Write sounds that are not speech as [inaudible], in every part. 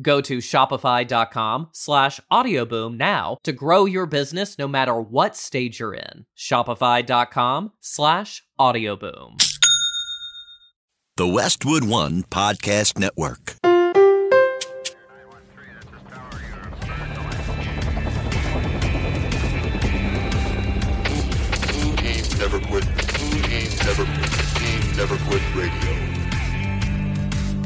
Go to shopify.com slash audioboom now to grow your business no matter what stage you're in. Shopify.com slash audioboom. The Westwood One Podcast Network. Team Never Quit. Team Never Quit. Team Never Quit Radio.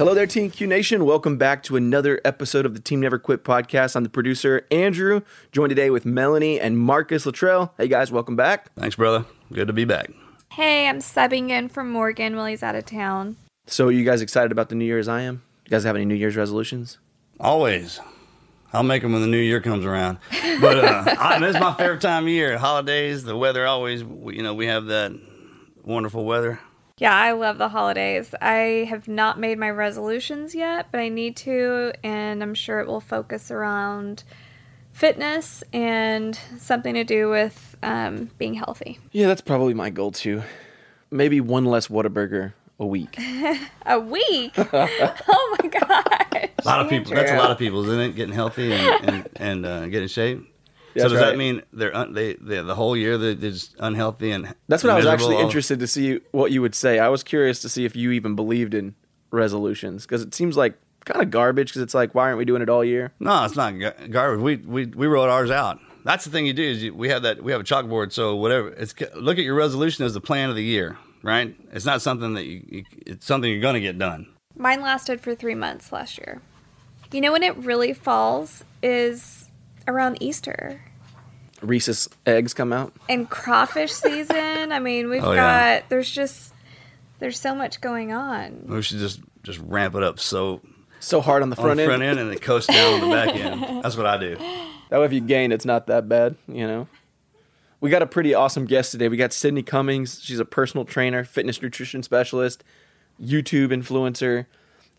Hello there, Team Q Nation. Welcome back to another episode of the Team Never Quit podcast. I'm the producer, Andrew, joined today with Melanie and Marcus Luttrell. Hey guys, welcome back. Thanks, brother. Good to be back. Hey, I'm subbing in for Morgan while he's out of town. So, are you guys excited about the New Year as I am? You guys have any New Year's resolutions? Always. I'll make them when the new year comes around. But uh, [laughs] I, this is my favorite time of year. Holidays, the weather always, you know, we have that wonderful weather. Yeah, I love the holidays. I have not made my resolutions yet, but I need to, and I'm sure it will focus around fitness and something to do with um, being healthy. Yeah, that's probably my goal too. Maybe one less Whataburger a week. [laughs] A week? [laughs] oh my gosh. A lot of people. That's a lot of people, isn't it? Getting healthy and and, and uh, get in shape. Yeah, so does right. that mean they're un, they, they the whole year they're just unhealthy and That's what I was actually all- interested to see what you would say. I was curious to see if you even believed in resolutions because it seems like kind of garbage because it's like, why aren't we doing it all year? No, it's not gar- garbage. We we we wrote ours out. That's the thing you do is you, we have that we have a chalkboard. So whatever it's look at your resolution as the plan of the year, right? It's not something that you, you it's something you're going to get done. Mine lasted for three months last year. You know when it really falls is around Easter Reese's eggs come out. and crawfish season. I mean, we've [laughs] Oh, got yeah. there's just there's so much going on. We should just just ramp it up so So hard on the on front the end. front end and then coast down on the back end. [laughs] That's what I do. That way, if you gain, it's not that bad, you know. We got a pretty awesome guest today. We got Sydney Cummings. She's a personal trainer, fitness nutrition specialist, YouTube influencer,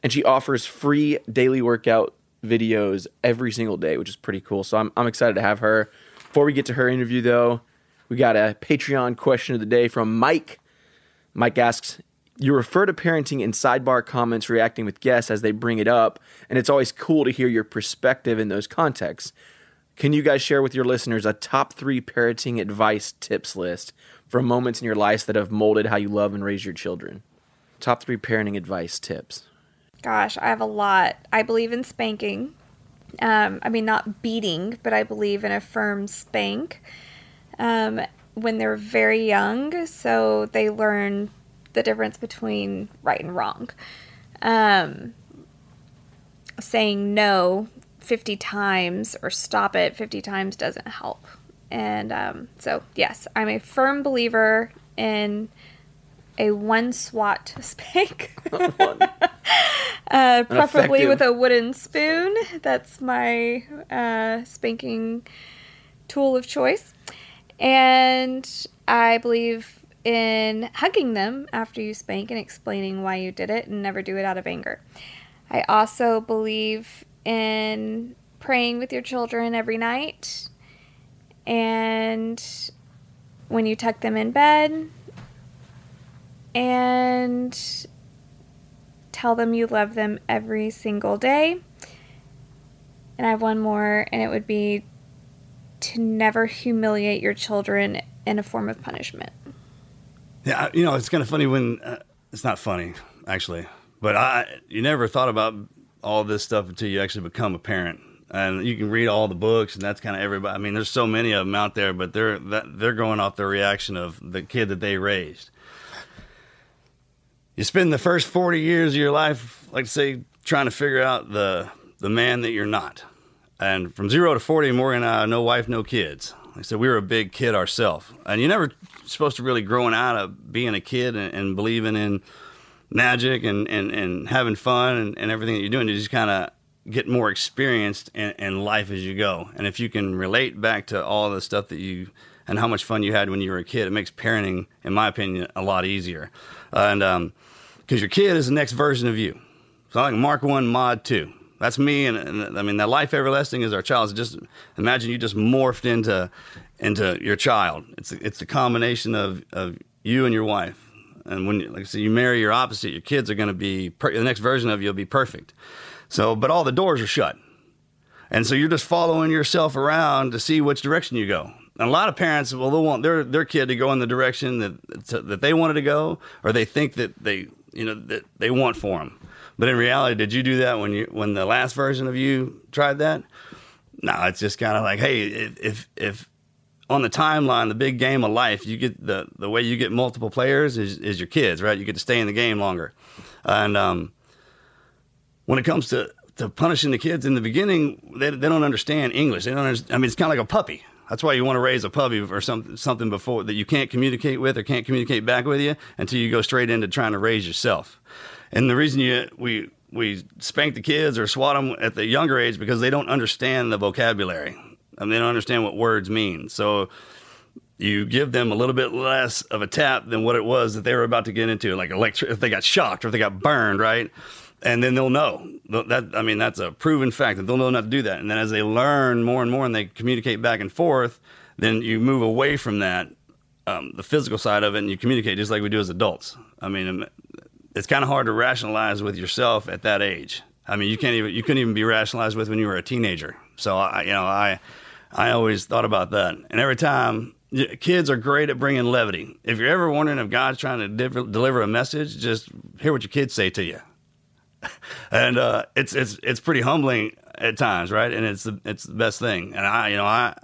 and she offers free daily workout videos every single day, which is pretty cool. So I'm, I'm excited to have her. Before we get to her interview, though, we got a Patreon question of the day from Mike. Mike asks, You refer to parenting in sidebar comments reacting with guests as they bring it up, and it's always cool to hear your perspective in those contexts. Can you guys share with your listeners a top three parenting advice tips list for moments in your life that have molded how you love and raise your children? Top three parenting advice tips. Gosh, I have a lot. I believe in spanking. Um, I mean, not beating, but I believe in a firm spank um, when they're very young, so they learn the difference between right and wrong. Um, saying no 50 times or stop it 50 times doesn't help. And um, so, yes, I'm a firm believer in a one swat [laughs] spank, [laughs] uh, preferably with a wooden spoon. That's my uh, spanking tool of choice. And I believe in hugging them after you spank and explaining why you did it and never do it out of anger. I also believe in praying with your children every night and when you tuck them in bed and tell them you love them every single day. And I have one more, and it would be to never humiliate your children in a form of punishment. Yeah, you know, it's kind of funny when uh, it's not funny actually, but I you never thought about all this stuff until you actually become a parent. And you can read all the books, and that's kind of everybody. I mean, there's so many of them out there, but they're that, they're going off the reaction of the kid that they raised. You spend the first 40 years of your life, like say, trying to figure out the the man that you're not. And from zero to 40, Morgan and I, no wife, no kids. Like I said, we were a big kid ourselves. And you're never supposed to really growing out of being a kid and, and believing in magic and, and, and having fun and, and everything that you're doing. You just kind of get more experienced in, in life as you go. And if you can relate back to all the stuff that you and how much fun you had when you were a kid, it makes parenting, in my opinion, a lot easier. and um, because your kid is the next version of you. So I like Mark One Mod Two. That's me, and, and I mean that life everlasting is our child. So just imagine you just morphed into into your child. It's it's the combination of of you and your wife. And when, like I said, you marry your opposite, your kids are going to be per- the next version of you will be perfect. So, but all the doors are shut, and so you're just following yourself around to see which direction you go. And a lot of parents, well, they'll want their their kid to go in the direction that to, that they wanted to go, or they think that they you know that they want for them. But in reality, did you do that when you when the last version of you tried that? No, it's just kind of like, hey, if if on the timeline, the big game of life, you get the the way you get multiple players is, is your kids, right? You get to stay in the game longer, and um, when it comes to to punishing the kids in the beginning, they, they don't understand English. They don't. Understand, I mean, it's kind of like a puppy. That's why you want to raise a puppy or something something before that you can't communicate with or can't communicate back with you until you go straight into trying to raise yourself. And the reason you we we spank the kids or swat them at the younger age because they don't understand the vocabulary. and they don't understand what words mean. So you give them a little bit less of a tap than what it was that they were about to get into, like electric. If they got shocked or if they got burned, right? And then they'll know that. I mean, that's a proven fact that they'll know not to do that. And then as they learn more and more and they communicate back and forth, then you move away from that, um, the physical side of it, and you communicate just like we do as adults. I mean, it's kind of hard to rationalize with yourself at that age. I mean, you can't even you couldn't even be rationalized with when you were a teenager. So I, you know, I I always thought about that, and every time kids are great at bringing levity. If you're ever wondering if God's trying to deliver a message, just hear what your kids say to you, [laughs] and uh, it's it's it's pretty humbling at times, right? And it's the it's the best thing. And I, you know, I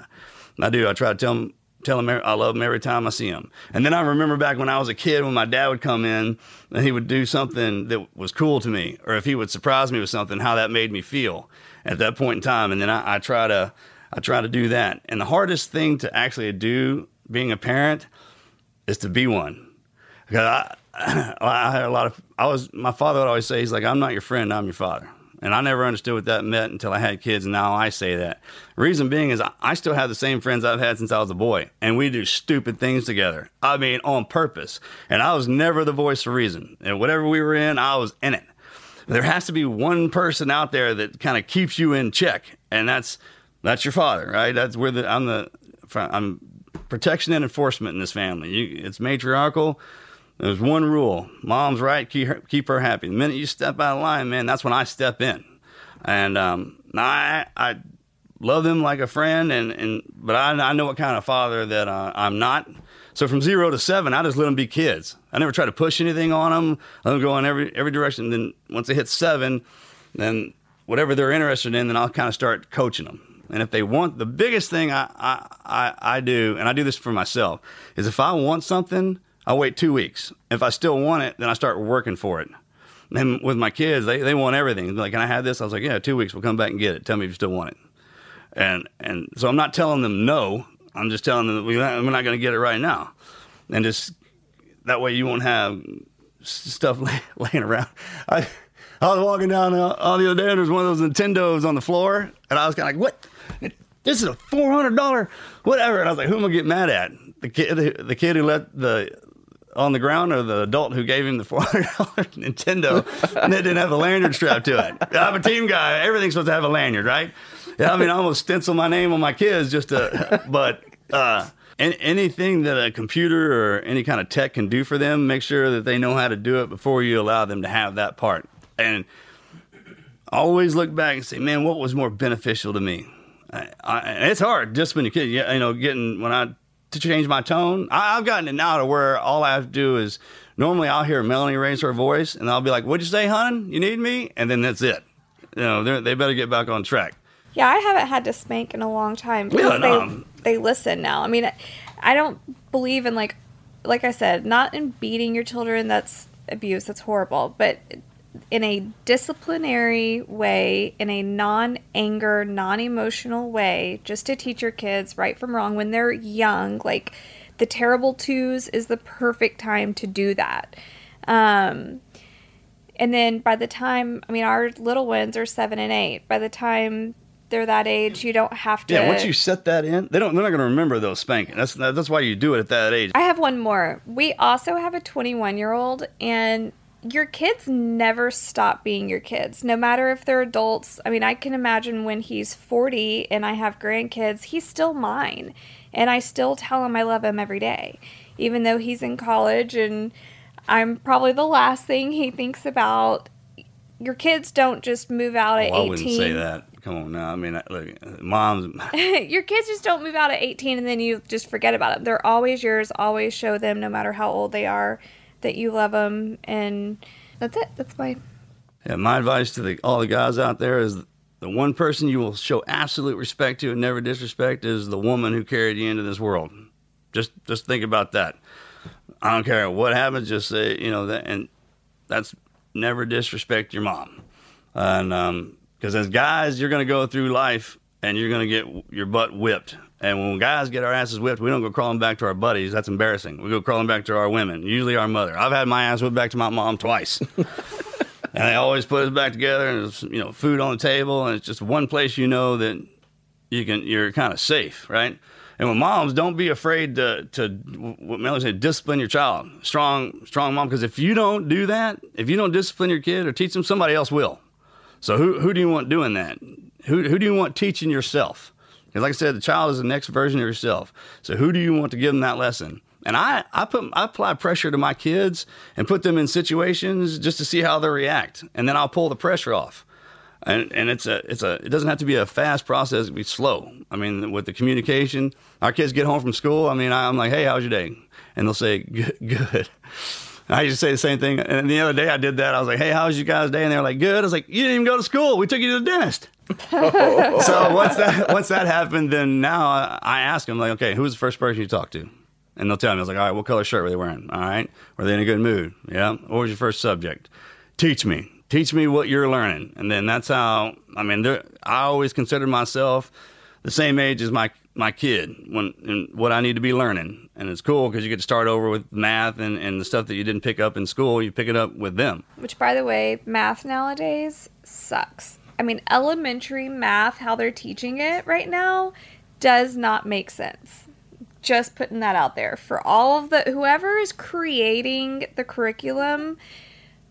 I do. I try to tell them tell him I love him every time I see him. And then I remember back when I was a kid when my dad would come in and he would do something that was cool to me, or if he would surprise me with something, how that made me feel at that point in time. And then I, I try to I try to do that. And the hardest thing to actually do being a parent is to be one. Because I [clears throat] I had a lot of I was my father would always say he's like I'm not your friend, I'm your father. And I never understood what that meant until I had kids, and now I say that. Reason being is I still have the same friends I've had since I was a boy, and we do stupid things together. I mean, on purpose. And I was never the voice of reason. And whatever we were in, I was in it. There has to be one person out there that kind of keeps you in check, and that's that's your father, right? That's where the I'm the I'm protection and enforcement in this family. You, it's matriarchal. There's one rule: mom's right, keep her, keep her happy. The minute you step out of line, man, that's when I step in. And um, I I love them like a friend, and and but I, I know what kind of father that uh, I'm not. So from zero to seven, I just let them be kids. I never try to push anything on them. Let them go in every every direction. Then once they hit seven, then whatever they're interested in, then I'll kind of start coaching them. And if they want, the biggest thing I, I, I, I do, and I do this for myself, is if I want something, I wait two weeks. If I still want it, then I start working for it. And with my kids, they, they want everything. Like, can I have this? I was like, yeah, two weeks. We'll come back and get it. Tell me if you still want it. And and so I'm not telling them no. I'm just telling them we're not, not going to get it right now. And just that way you won't have stuff [laughs] lay, laying around. I I was walking down uh, uh, the other day and there's one of those Nintendos on the floor, and I was kind of like, "What? This is a four hundred dollar whatever." And I was like, "Who am I getting mad at? The kid, the kid who let the on the ground, or the adult who gave him the four [laughs] hundred dollar Nintendo and it didn't have a lanyard strapped to it?" I'm a team guy. Everything's supposed to have a lanyard, right? Yeah, I mean, I almost stencil my name on my kids just to, but. uh an anything that a computer or any kind of tech can do for them, make sure that they know how to do it before you allow them to have that part. And always look back and say, man, what was more beneficial to me? I, I, it's hard just when you kid, you know, getting when I to change my tone. I, I've gotten it now to where all I have to do is normally I'll hear Melanie raise her voice and I'll be like, "What'd you say, hon? You need me?" And then that's it. You know, they're- better get back on track. Yeah, I haven't had to spank in a long time Yeah, because no. they they listen now. I mean, I don't believe in like like I said, not in beating your children. That's abuse. That's horrible. But in a disciplinary way, in a non-anger, non-emotional way, just to teach your kids right from wrong when they're young. Like the terrible twos is the perfect time to do that. Um, and then by the time, I mean, our little ones are seven and eight. By the time they're that age, you don't have to. Yeah, once you set that in, they don't. They're not going to remember those spanking. That's that's why you do it at that age. I have one more. We also have a 21 year old, and your kids never stop being your kids, no matter if they're adults. I mean, I can imagine when he's 40 and I have grandkids, he's still mine. And I still tell him I love him every day, even though he's in college and I'm probably the last thing he thinks about. Your kids don't just move out at Oh, I 18. wouldn't say that. Come on now. I mean, look, moms. [laughs] your kids just don't move out at 18 and then you just forget about them. They're always yours. Always show them, no matter how old they are, that you love them. And that's it. That's my. Yeah, my advice to the, all the guys out there is the one person you will show absolute respect to and never disrespect is the woman who carried you into this world. Just just think about that. I don't care what happens. Just say you know that, and that's never disrespect your mom. And um, because as guys, you're going to go through life and you're going to get your butt whipped. And when guys get our asses whipped, we don't go crawling back to our buddies. That's embarrassing. We go crawling back to our women, usually our mother. I've had my ass whipped back to my mom twice. [laughs] and they always put us back together and there's you know food on the table and it's just one place you know that you can you're kind of safe right and with moms don't be afraid to to what Melanie said discipline your child strong strong mom because if you don't do that if you don't discipline your kid or teach them somebody else will so who who do you want doing that who who do you want teaching yourself because like I said the child is the next version of yourself so who do you want to give them that lesson and I, I put I apply pressure to my kids and put them in situations just to see how they react, and then I'll pull the pressure off. And and it's a it's a it doesn't have to be a fast process. It can be slow. I mean, with the communication, our kids get home from school. I mean, I'm like, hey, how's your day? And they'll say, good. [laughs] I used to say the same thing. And the other day I did that. I was like, hey, how's your guys' day? And they were like, good. I was like, you didn't even go to school. We took you to the dentist. [laughs] so [laughs] once that once that happened, then now I, I ask them like, okay, who's the first person you talked to? And they'll tell me. I was like, all right, what color shirt were they wearing? All right, were they in a good mood? Yeah. What was your first subject? Teach me. Teach me what you're learning. And then that's how. I mean, I always considered myself the same age as my my kid when and what I need to be learning. And it's cool because you get to start over with math and, and the stuff that you didn't pick up in school. You pick it up with them. Which, by the way, math nowadays sucks. I mean, elementary math, how they're teaching it right now, does not make sense. Just putting that out there for all of the whoever is creating the curriculum.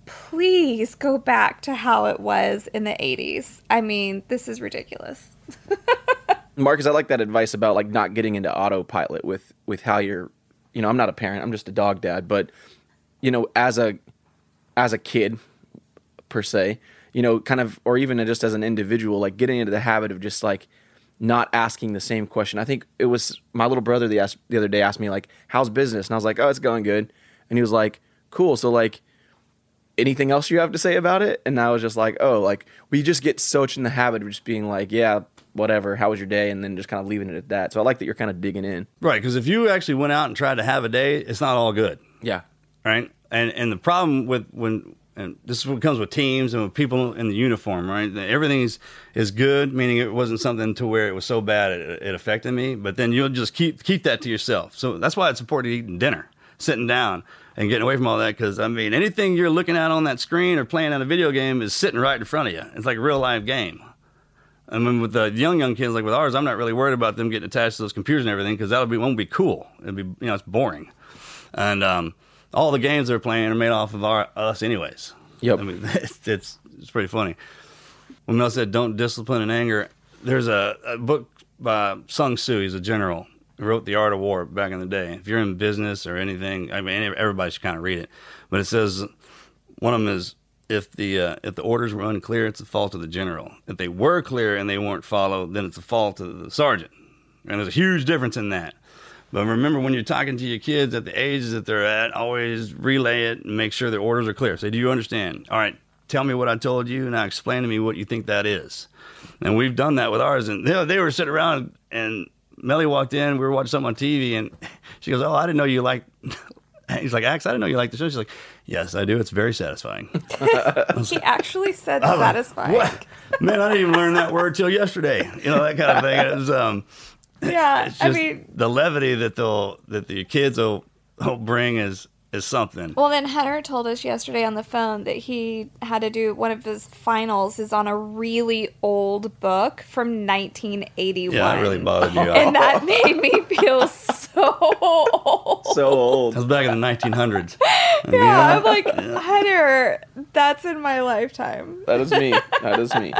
Please go back to how it was in the 80s. I mean, this is ridiculous. [laughs] Marcus, I like that advice about like not getting into autopilot with with how you're. You know, I'm not a parent. I'm just a dog dad. But you know, as a as a kid per se, you know, kind of, or even just as an individual, like getting into the habit of just like not asking the same question. I think it was my little brother the, asked, the other day asked me like, "How's business?" And I was like, "Oh, it's going good." And he was like, "Cool." So like, anything else you have to say about it? And I was just like, "Oh, like we just get so much in the habit of just being like, yeah, whatever. How was your day?" And then just kind of leaving it at that. So I like that you're kind of digging in. Right. Because if you actually went out and tried to have a day, it's not all good. Yeah. right? And and the problem with when and this is what comes with teams and with people in the uniform, right? Everything is, is good, meaning it wasn't something to where it was so bad it, it affected me. But then you'll just keep keep that to yourself. So that's why it's important eating dinner, sitting down, and getting away from all that. Because I mean, anything you're looking at on that screen or playing on a video game is sitting right in front of you. It's like a real live game. I mean, with the young young kids like with ours, I'm not really worried about them getting attached to those computers and everything because that'll be won't be cool. It'd be you know it's boring, and um, all the games they're playing are made off of our us anyways. Yep. I mean, [laughs] it's it's, it's pretty funny. When Mel said, "Don't discipline in anger," there's a, a book by Sun Tzu. He's a general who wrote The Art of War back in the day. If you're in business or anything, I mean, everybody should kind of read it. But it says one of them is if the uh, if the orders were unclear, it's the fault of the general. If they were clear and they weren't followed, then it's the fault of the sergeant. And there's a huge difference in that. But remember, when you're talking to your kids at the ages that they're at, always relay it and make sure the orders are clear. Say, do you understand? All right, tell me what I told you, and now explain to me what you think that is. And we've done that with ours. And they, they were sitting around, and Melly walked in. We were watching something on TV, and [laughs] she goes, "Oh, I didn't know you liked." [laughs] He's like, "Ax, I didn't know you liked the show." She's like, "Yes, I do. It's very satisfying." [laughs] he actually said satisfying. What? Man, I didn't even learn that word till yesterday. You know that kind of thing. It was, um, [laughs] Yeah, it's I mean, the levity that they'll that the kids will, will bring is is something. well, then Hunter told us yesterday on the phone that he had to do one of his finals is on a really old book from 1981. yeah, it really bothered you. [laughs] And that made me feel so old. So old. That was back in the 1900s. [laughs] yeah, I'm like, Hunter, that's in my lifetime. That is me. That is me.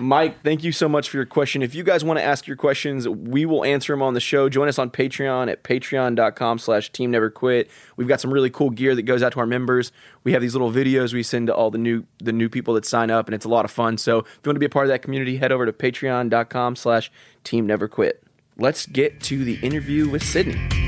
Mike, thank you so much for your question. If you guys want to ask your questions, we will answer them on the show. Join us on Patreon at patreon.com slash team never quit. We've got some really cool gear that goes out to our members. We have these little videos we send to all the new the new people that sign up, and it's a lot of fun. So if you want to be a part of that community, head over to patreon.com slash team never quit. Let's get to the interview with Sydney.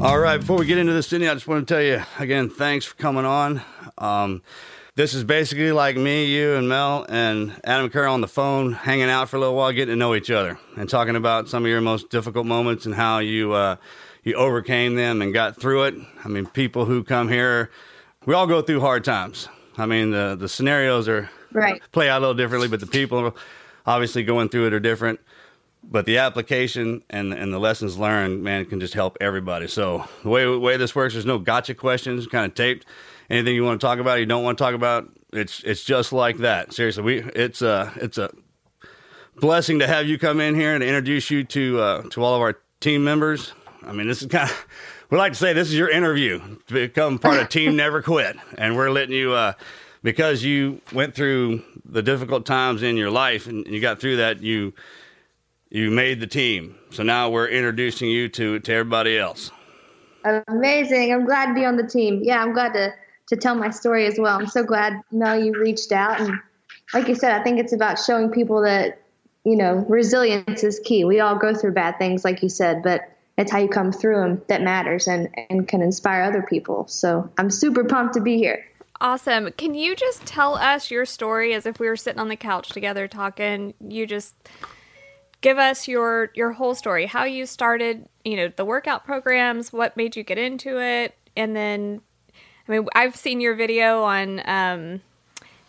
All right, before we get into this, Sydney, I just want to tell you again, thanks for coming on. Um, this is basically like me, you, and Mel and Adam Carroll on the phone, hanging out for a little while, getting to know each other, and talking about some of your most difficult moments and how you uh, you overcame them and got through it. I mean, people who come here, we all go through hard times. I mean, the the scenarios are Right. play out a little differently, but the people obviously going through it are different. But the application and and the lessons learned, man, can just help everybody. So the way way this works, there's no gotcha questions, kind of taped. Anything you want to talk about, you don't want to talk about, it's it's just like that. Seriously, we it's a it's a blessing to have you come in here and introduce you to uh, to all of our team members. I mean, this is kind of we like to say this is your interview to become part of Team Never Quit, and we're letting you uh, because you went through the difficult times in your life and you got through that. You you made the team, so now we're introducing you to to everybody else. Amazing. I'm glad to be on the team. Yeah, I'm glad to, to tell my story as well. I'm so glad, Mel, you reached out. And like you said, I think it's about showing people that, you know, resilience is key. We all go through bad things, like you said, but it's how you come through them that matters and, and can inspire other people. So I'm super pumped to be here. Awesome. Can you just tell us your story as if we were sitting on the couch together talking? You just give us your your whole story, how you started, you know, the workout programs, what made you get into it, and then I mean, I've seen your video on um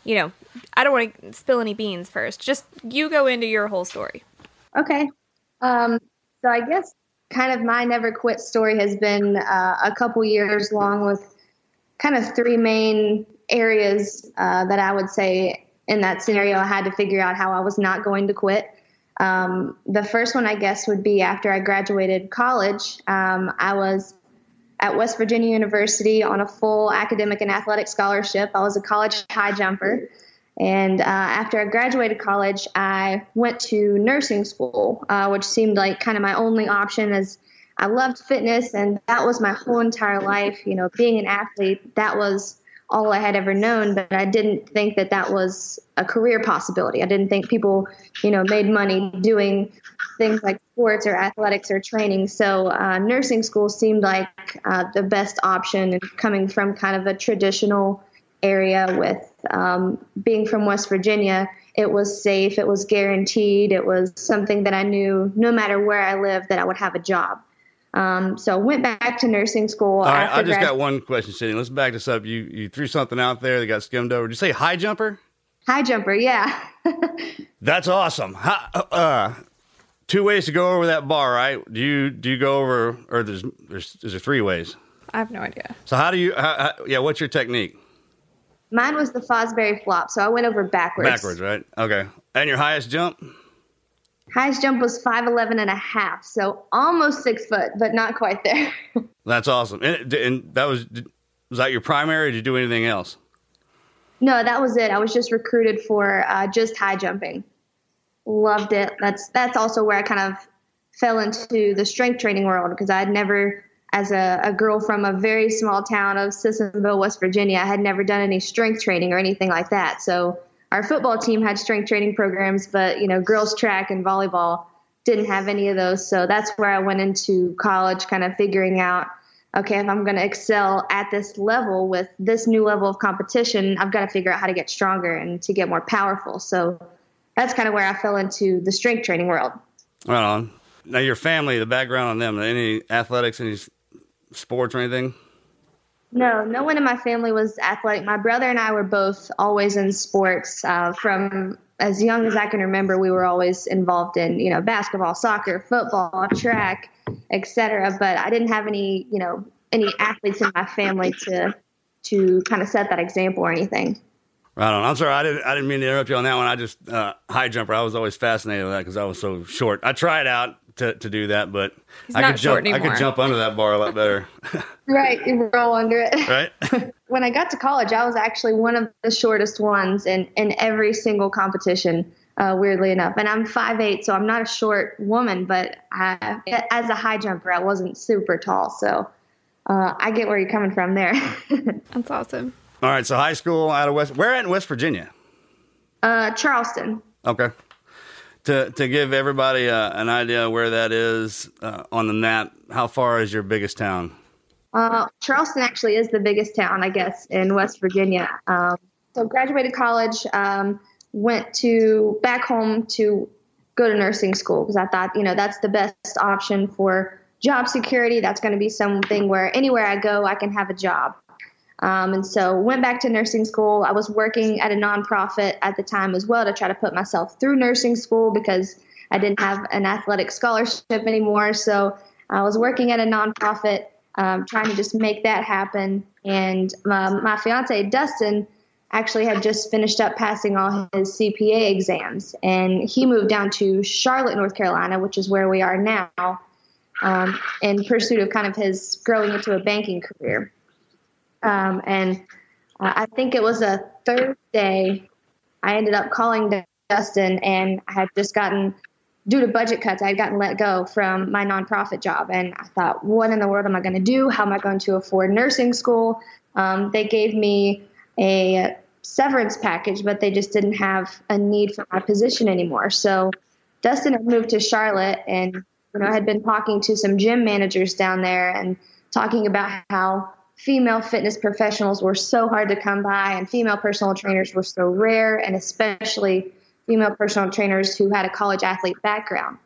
you know, I don't want to spill any beans first. Just you go into your whole story. Okay. Um, so I guess kind of my never quit story has been uh, a couple years long with kind of three main areas uh, that I would say in that scenario I had to figure out how I was not going to quit. Um, the first one, I guess, would be after I graduated college. Um, I was at West Virginia University on a full academic and athletic scholarship. I was a college high jumper. And uh, after I graduated college, I went to nursing school, uh, which seemed like kind of my only option as I loved fitness and that was my whole entire life. You know, being an athlete, that was all I had ever known, but I didn't think that that was a career possibility. I didn't think people, you know, made money doing things like sports or athletics or training. So uh, nursing school seemed like uh, the best option, and coming from kind of a traditional area with um, being from West Virginia, it was safe, it was guaranteed, it was something that I knew no matter where I lived that I would have a job. Um, so I went back to nursing school. All right, after I just grad- got one question, Sydney. Let's back this up. You you threw something out there that got skimmed over. Did you say high jumper? high jumper. Yeah. [laughs] That's awesome. How, uh, two ways to go over that bar, right? Do you do you go over, or there's there's is there three ways? I have no idea. So how do you? How, how, yeah, what's your technique? Mine was the Fosbury flop, so I went over backwards. Backwards, right? Okay. And your highest jump? Highest jump was 5'11 and a half, so almost six foot, but not quite there. [laughs] That's awesome. And, and that was was that your primary? Or did you do anything else? no, that was it. I was just recruited for uh, just high jumping. Loved it. That's that's also where I kind of fell into the strength training world because I had never, as a, a girl from a very small town of Sissonville, West Virginia, I had never done any strength training or anything like that. So our football team had strength training programs, but you know, girls track and volleyball didn't have any of those. So that's where I went into college, kind of figuring out, okay, if I'm going to excel at this level with this new level of competition, I've got to figure out how to get stronger and to get more powerful. So that's kind of where I fell into the strength training world. Right on. Now your family, the background on them, any athletics, any sports or anything? No, no one in my family was athletic. My brother and I were both always in sports. Uh, from as young as I can remember, we were always involved in you know basketball, soccer, football, track, etc. But I didn't have any you know any athletes in my family to to kind of set that example or anything. Right on. I'm sorry, I didn't. I didn't mean to interrupt you on that one. I just uh, high jumper. I was always fascinated with that because I was so short. I tried out to, to do that, but He's I could jump. short I could jump under that bar a lot better. [laughs] Right, you roll under it. right. [laughs] when I got to college, I was actually one of the shortest ones in, in every single competition, uh, weirdly enough. And I'm 5'8, so I'm not a short woman, but I, as a high jumper, I wasn't super tall. So uh, I get where you're coming from there. [laughs] That's awesome. All right. So high school out of West. Where at in West Virginia? uh, Charleston. Okay. To to give everybody uh, an idea where that is uh, on the map, how far is your biggest town? Uh, Charleston actually is the biggest town, I guess, in West Virginia. Um, so graduated college, um, went to back home to go to nursing school because I thought, you know, that's the best option for job security. That's going to be something where anywhere I go, I can have a job. Um, and so went back to nursing school. I was working at a nonprofit at the time as well to try to put myself through nursing school because I didn't have an athletic scholarship anymore. So I was working at a nonprofit, um, trying to just make that happen. And um, my fiance, Dustin, actually had just finished up passing all his CPA exams. And he moved down to Charlotte, North Carolina, which is where we are now, um, in pursuit of kind of his growing into a banking career. Um, and I think it was a Thursday. I ended up calling Dustin, and I had just gotten, due to budget cuts, I had gotten let go from my nonprofit job. And I thought, what in the world am I going to do? How am I going to afford nursing school? Um, they gave me a severance package, but they just didn't have a need for my position anymore. So Dustin had moved to Charlotte, and you know, I had been talking to some gym managers down there and talking about how female fitness professionals were so hard to come by and female personal trainers were so rare and especially female personal trainers who had a college athlete background.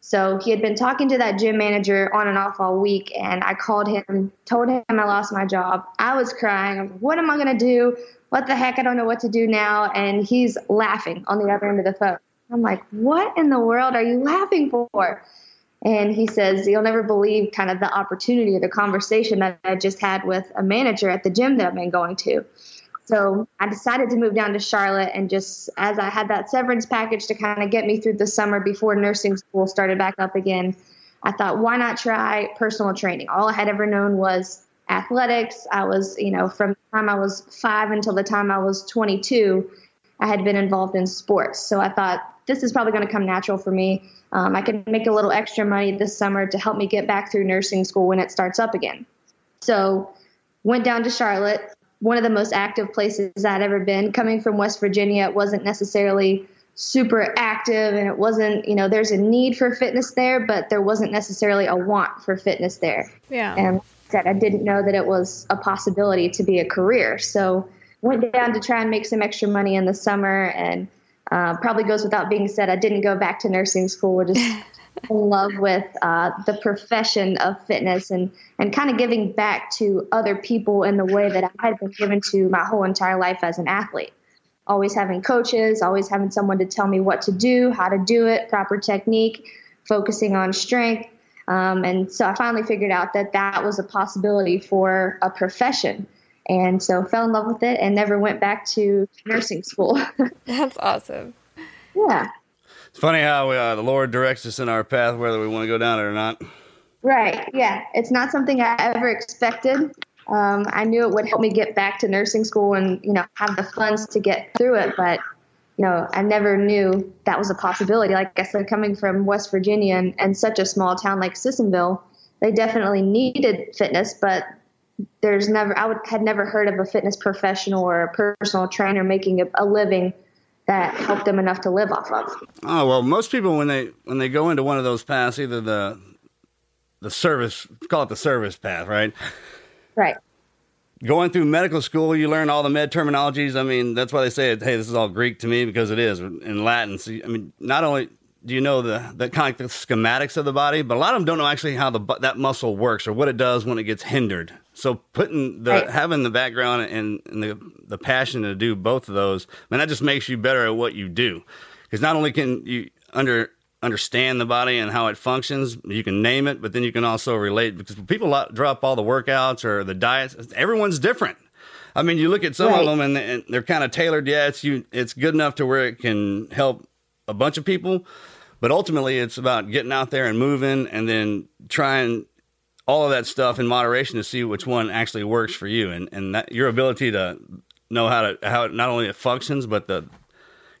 So he had been talking to that gym manager on and off all week, and I called him, told him I lost my job. I was crying. I was, what am I going to do? What the heck? I don't know what to do now. And he's laughing on the other end of the phone. I'm like, what in the world are you laughing for? And he says, You'll never believe kind of the opportunity or the conversation that I just had with a manager at the gym that I've been going to. So I decided to move down to Charlotte and just as I had that severance package to kind of get me through the summer before nursing school started back up again, I thought, why not try personal training? All I had ever known was athletics. I was, you know, from the time I was five until the time I was 22, I had been involved in sports. So I thought, this is probably going to come natural for me. Um, I can make a little extra money this summer to help me get back through nursing school when it starts up again. So went down to Charlotte, one of the most active places I'd ever been. Coming from West Virginia, it wasn't necessarily super active and it wasn't, you know, there's a need for fitness there, but there wasn't necessarily a want for fitness there. Yeah. And said I didn't know that it was a possibility to be a career. So went down to try and make some extra money in the summer and uh, probably goes without being said, I didn't go back to nursing school. We're just [laughs] in love with uh, the profession of fitness and, and kind of giving back to other people in the way that I had been given to my whole entire life as an athlete. Always having coaches, always having someone to tell me what to do, how to do it, proper technique, focusing on strength. Um, and so I finally figured out that that was a possibility for a profession. And so fell in love with it and never went back to nursing school. [laughs] That's awesome. Yeah. It's funny how uh, the Lord directs us in our path, whether we want to go down it or not. Right. Yeah. It's not something I ever expected. Um, I knew it would help me get back to nursing school and, you know, have the funds to get through it. But, you know, I never knew that was a possibility. Like I said, coming from West Virginia and, and such a small town like Sissonville, they definitely needed fitness, but there's never I would had never heard of a fitness professional or a personal trainer making a, a living that helped them enough to live off of. Oh well, most people when they when they go into one of those paths, either the the service call it the service path, right? Right. Going through medical school, you learn all the med terminologies. I mean, that's why they say, "Hey, this is all Greek to me," because it is in Latin. So, I mean, not only do you know the the kind of the schematics of the body, but a lot of them don't know actually how the that muscle works or what it does when it gets hindered. So putting the right. having the background and, and, the the passion to do both of those, man, that just makes you better at what you do. Because not only can you under understand the body and how it functions, you can name it, but then you can also relate. Because people drop all the workouts or the diets, everyone's different. I mean, you look at some right. of them and, and they're kind of tailored. Yeah, it's you. It's good enough to where it can help a bunch of people, but ultimately it's about getting out there and moving, and then trying all of that stuff in moderation to see which one actually works for you. And and that your ability to know how to how not only it functions but the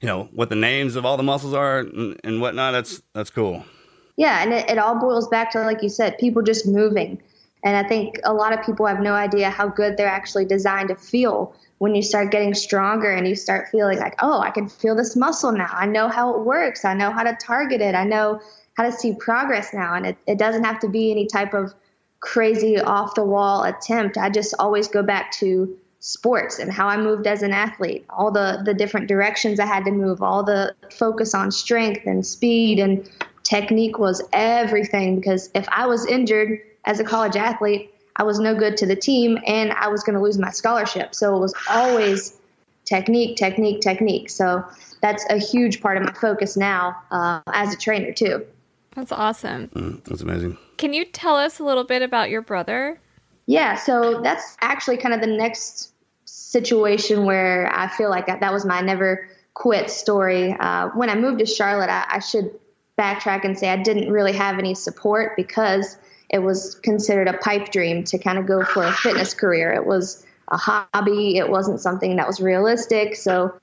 you know what the names of all the muscles are and, and whatnot that's that's cool. Yeah and it, it all boils back to like you said people just moving. And i think a lot of people have no idea how good they're actually designed to feel when you start getting stronger and you start feeling like oh i can feel this muscle now. I know how it works. I know how to target it. I know how to see progress now. And it, it doesn't have to be any type of crazy off the wall attempt. I just always go back to sports and how I moved as an athlete, all the, the different directions I had to move, all the focus on strength and speed and technique was everything because if I was injured as a college athlete, I was no good to the team and I was going to lose my scholarship. So it was always technique, technique, technique. So that's a huge part of my focus now uh, as a trainer, too. That's awesome. Mm, that's amazing. Can you tell us a little bit about your brother? Yeah, so that's actually kind of the next situation where I feel like that, was my never quit story. Uh, when I moved to Charlotte, I, I should backtrack and say I didn't really have any support because it was considered a pipe dream to kind of go for a fitness career. It was a hobby. It wasn't something that was realistic. So,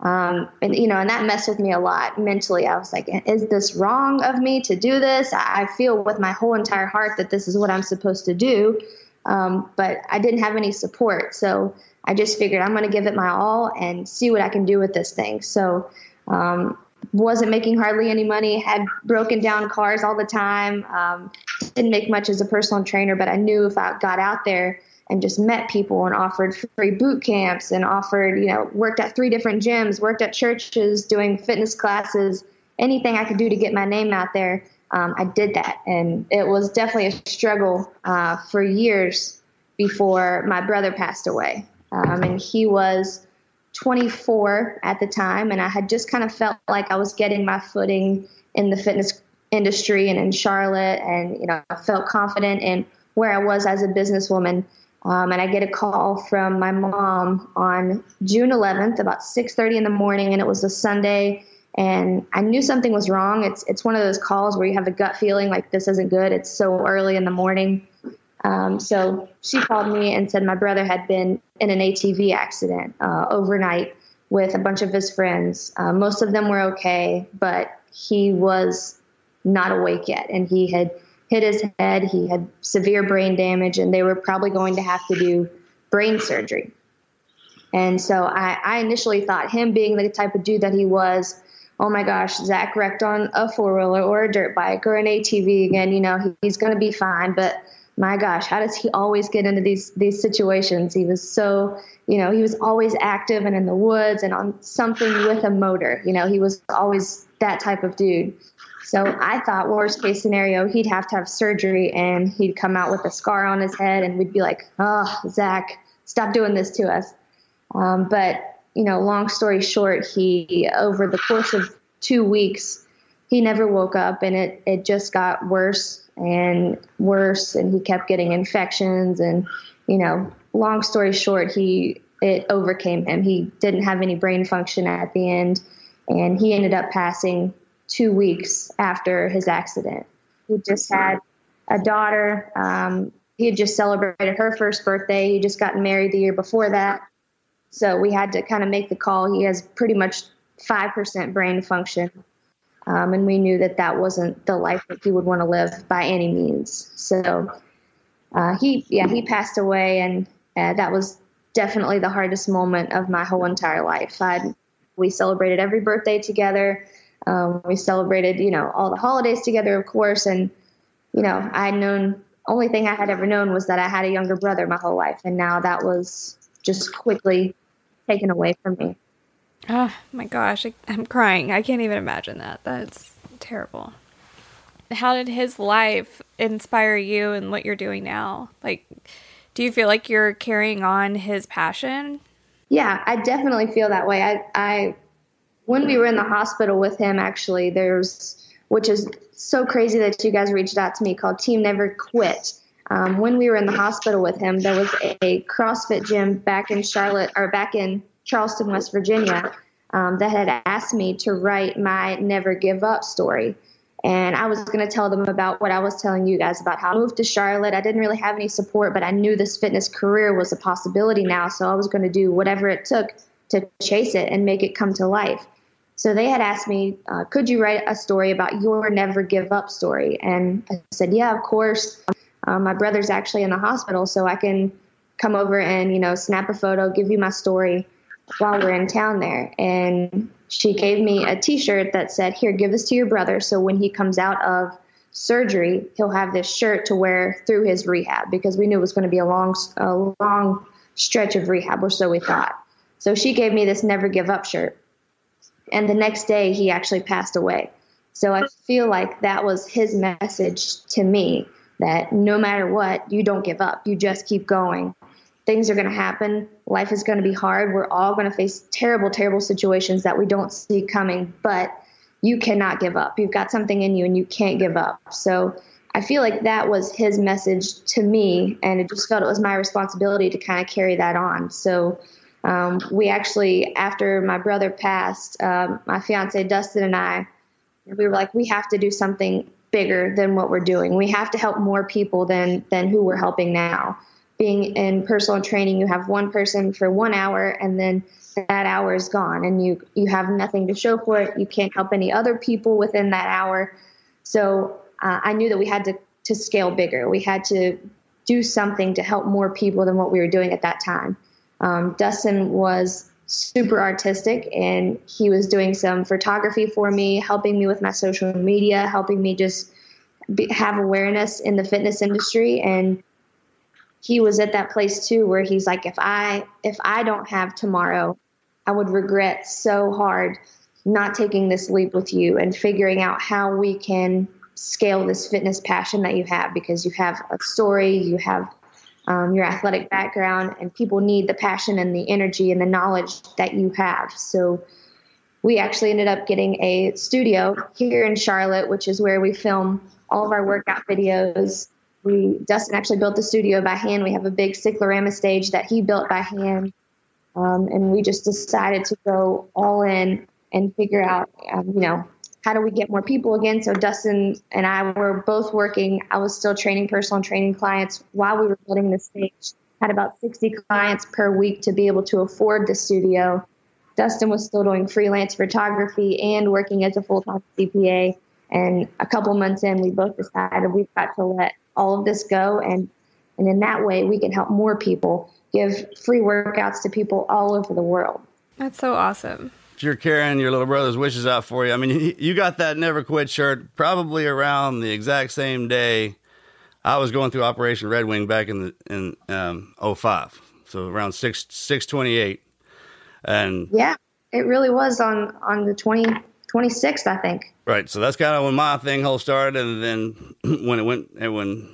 um, and you know, and that messed with me a lot mentally. I was like, is this wrong of me to do this? I feel with my whole entire heart that this is what I'm supposed to do. Um, but I didn't have any support. So I just figured I'm going to give it my all and see what I can do with this thing. So, um, wasn't making hardly any money, had broken down cars all the time, um, didn't make much as a personal trainer, but I knew if I got out there and just met people and offered free boot camps and offered, you know, worked at three different gyms, worked at churches doing fitness classes, anything I could do to get my name out there, um, I did that. And it was definitely a struggle uh, for years before my brother passed away. Um, and he was 24 at the time, and I had just kind of felt like I was getting my footing in the fitness industry and in Charlotte, and you know, I felt confident in where I was as a businesswoman. Um, and I get a call from my mom on June 11th, about 6:30 in the morning, and it was a Sunday. And I knew something was wrong. It's it's one of those calls where you have a gut feeling like this isn't good. It's so early in the morning. Um, so she called me and said my brother had been in an ATV accident uh, overnight with a bunch of his friends. Uh, most of them were okay, but he was not awake yet, and he had hit his head. He had severe brain damage, and they were probably going to have to do brain surgery. And so I, I initially thought him being the type of dude that he was, oh my gosh, Zach wrecked on a four wheeler or a dirt bike or an ATV again. You know, he, he's going to be fine, but my gosh, how does he always get into these these situations? He was so, you know, he was always active and in the woods and on something with a motor. You know, he was always that type of dude. So I thought worst case scenario, he'd have to have surgery and he'd come out with a scar on his head and we'd be like, oh, Zach, stop doing this to us. Um, but, you know, long story short, he, over the course of two weeks, he never woke up and it, it just got worse and worse and he kept getting infections and you know long story short he it overcame him he didn't have any brain function at the end and he ended up passing two weeks after his accident he just had a daughter um, he had just celebrated her first birthday he just gotten married the year before that so we had to kind of make the call he has pretty much 5% brain function um, and we knew that that wasn't the life that he would want to live by any means. So uh, he, yeah, he passed away, and uh, that was definitely the hardest moment of my whole entire life. I'd, we celebrated every birthday together. Um, we celebrated, you know, all the holidays together, of course. And, you know, I had known, only thing I had ever known was that I had a younger brother my whole life. And now that was just quickly taken away from me. Oh my gosh, I, I'm crying. I can't even imagine that. That's terrible. How did his life inspire you and what you're doing now? Like, do you feel like you're carrying on his passion? Yeah, I definitely feel that way. I, I, when we were in the hospital with him, actually, there's, which is so crazy that you guys reached out to me, called Team Never Quit. Um, when we were in the hospital with him, there was a, CrossFit gym back in Charlotte or back in Charleston, West Virginia, um, that had asked me to write my never give up story. And I was going to tell them about what I was telling you guys about how I moved to Charlotte. I didn't really have any support, but I knew this fitness career was a possibility now. So I was going to do whatever it took to chase it and make it come to life. So they had asked me, uh, could you write a story about your never give up story? And I said, yeah, of course. Um, my brother's actually in the hospital, so I can come over and, you know, snap a photo, give you my story while we're in town there. And she gave me a t shirt that said, Here, give this to your brother. So when he comes out of surgery, he'll have this shirt to wear through his rehab because we knew it was going to be a long, a long stretch of rehab, or so we thought. So she gave me this never give up shirt. And the next day, he actually passed away. So I feel like that was his message to me that no matter what, you don't give up. You just keep going. Things are going to happen. Life is going to be hard. We're all going to face terrible, terrible situations that we don't see coming, but you cannot give up. You've got something in you and you can't give up. So I feel like that was his message to me, and it just felt it was my responsibility to kind of carry that on. So um, we actually, after my brother passed, um, my fiance Dustin and I, we were like, we have to do something bigger than what we're doing. We have to help more people than than who we're helping now. Being in personal training, you have one person for one hour, and then that hour is gone, and you you have nothing to show for it. You can't help any other people within that hour. So uh, I knew that we had to to scale bigger. We had to do something to help more people than what we were doing at that time. Um, Dustin was super artistic and he was doing some photography for me, helping me with my social media, helping me just be, have awareness in the fitness industry. And he was at that place too where he's like, if I if I don't have tomorrow, I would regret so hard not taking this leap with you and figuring out how we can scale this fitness passion that you have because you have a story, you have um, your athletic background, and people need the passion and the energy and the knowledge that you have. So we actually ended up getting a studio here in Charlotte, which is where we film all of our workout videos. We Dustin actually built the studio by hand. We have a big cyclorama stage that he built by hand, um, and we just decided to go all in and figure out, um, you know, how do we get more people again? So Dustin and I were both working. I was still training personal training clients while we were building the stage. Had about 60 clients per week to be able to afford the studio. Dustin was still doing freelance photography and working as a full time CPA. And a couple months in, we both decided we've got to let all of this go. And, and in that way, we can help more people, give free workouts to people all over the world. That's so awesome you're carrying your little brother's wishes out for you. I mean, [laughs] you got that never quit shirt probably around the exact same day I was going through Operation Red Wing back in the in um 05. So around 6 628. And Yeah, it really was on on the 20 26th, I think. Right. So that's kind of when my thing whole started and then [clears throat] when it went and when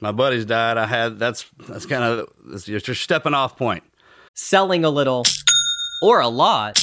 my buddies died, I had that's that's kind of it's your stepping off point. Selling a little or a lot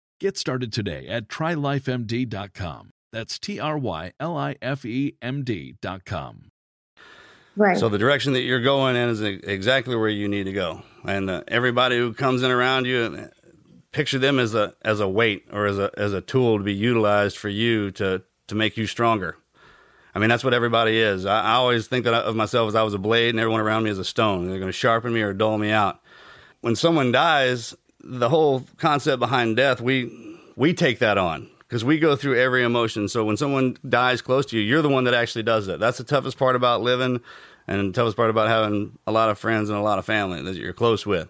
Get started today at trylifemd.com. That's T R Y L I F E M D.com. Right. So the direction that you're going in is exactly where you need to go. And uh, everybody who comes in around you, picture them as a as a weight or as a as a tool to be utilized for you to to make you stronger. I mean, that's what everybody is. I, I always think that of myself as I was a blade, and everyone around me is a stone. They're going to sharpen me or dull me out. When someone dies, the whole concept behind death, we we take that on because we go through every emotion. So when someone dies close to you, you're the one that actually does it. That's the toughest part about living, and the toughest part about having a lot of friends and a lot of family that you're close with.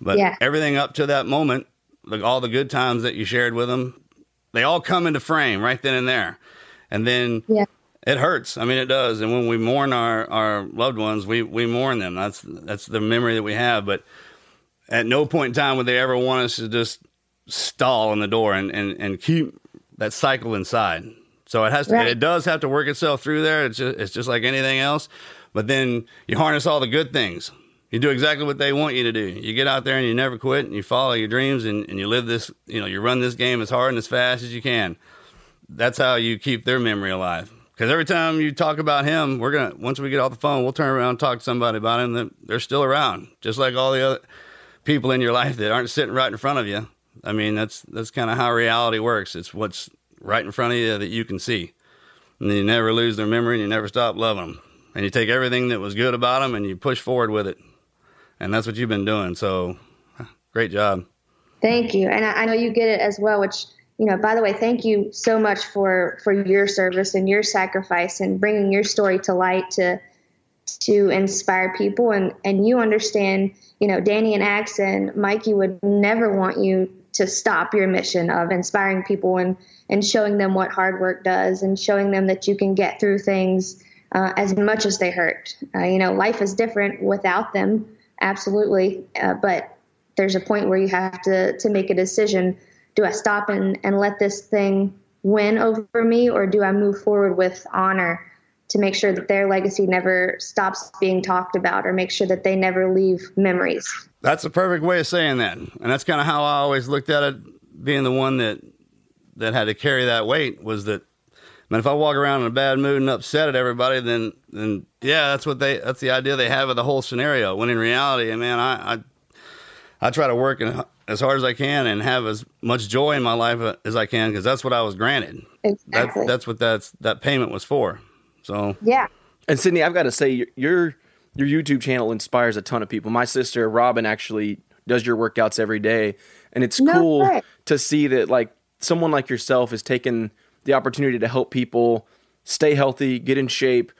But Yeah. everything up to that moment, like all the good times that you shared with them, they all come into frame right then and there. And then Yeah. it hurts. I mean, it does. And when we mourn our, our loved ones, we, we mourn them. That's that's the memory that we have. But at no point in time would they ever want us to just stall on the door and, and, and keep that cycle inside. So it has to, Right. it does have to work itself through there. It's just, it's just like anything else. But then you harness all the good things. You do exactly what they want you to do. You get out there and you never quit and you follow your dreams and, and you live this, you know, you run this game as hard and as fast as you can. That's how you keep their memory alive. Because every time you talk about him, we're gonna once we get off the phone, we'll turn around and talk to somebody about him. That they're still around, just like all the other people in your life that aren't sitting right in front of you. I mean, that's that's kind of how reality works. It's what's right in front of you that you can see, and you never lose their memory, and you never stop loving them, and you take everything that was good about them and you push forward with it, and that's what you've been doing. So, great job. Thank you, and I, know you get it as well. Which you know, by the way, thank you so much for for your service and your sacrifice and bringing your story to light to to inspire people. And and you understand, you know, Danny and Axe and Mikey would never want you to stop your mission of inspiring people and and showing them what hard work does and showing them that you can get through things uh, as much as they hurt. Uh, you know, life is different without them, absolutely. Uh, but there's a point where you have to to make a decision: do I stop and and let this thing win over me, or do I move forward with honor to make sure that their legacy never stops being talked about, or make sure that they never leave memories? That's the perfect way of saying that, and that's kind of how I always looked at it. Being the one that that had to carry that weight was that. Man, if I walk around in a bad mood and upset at everybody, then then yeah, that's what they that's the idea they have of the whole scenario. When in reality, man, I I, I try to work in, as hard as I can and have as much joy in my life uh, as I can because that's what I was granted. Exactly. That's that's what that's that payment was for. So yeah. And Sydney, I've got to say, your- your your YouTube channel inspires a ton of people. My sister Robin actually does your workouts every day, and it's No cool way. to see that like someone like yourself is taking the opportunity to help people stay healthy, get in shape,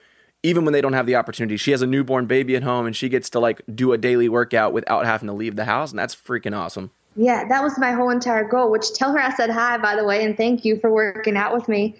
even when they don't have the opportunity. She has a newborn baby at home, and she gets to like do a daily workout without having to leave the house, and that's freaking awesome. Yeah, that was my whole entire goal. Which tell her I said hi, by the way, and thank you for working out with me,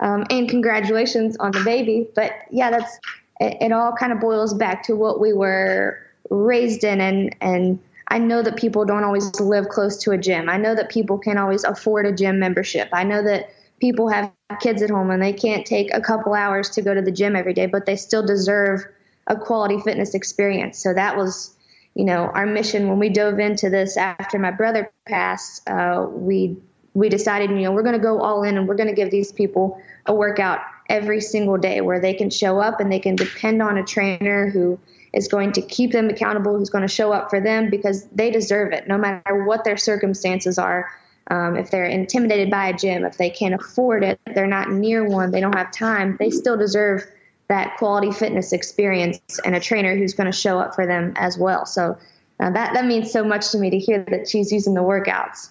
um, and congratulations on the baby. But yeah, that's it, it. All kind of boils back to what we were raised in, and and I know that people don't always live close to a gym. I know that people can't always afford a gym membership. I know that people have kids at home and they can't take a couple hours to go to the gym every day, but they still deserve a quality fitness experience. So that was you know, our mission when we dove into this after my brother passed, uh, we we decided, you know, we're going to go all in and we're going to give these people a workout every single day where they can show up and they can depend on a trainer who is going to keep them accountable, who's going to show up for them because they deserve it, no matter what their circumstances are. Um, if they're intimidated by a gym, if they can't afford it, they're not near one, they don't have time, they still deserve that quality fitness experience and a trainer who's going to show up for them as well. So uh, that that means so much to me to hear that she's using the workouts.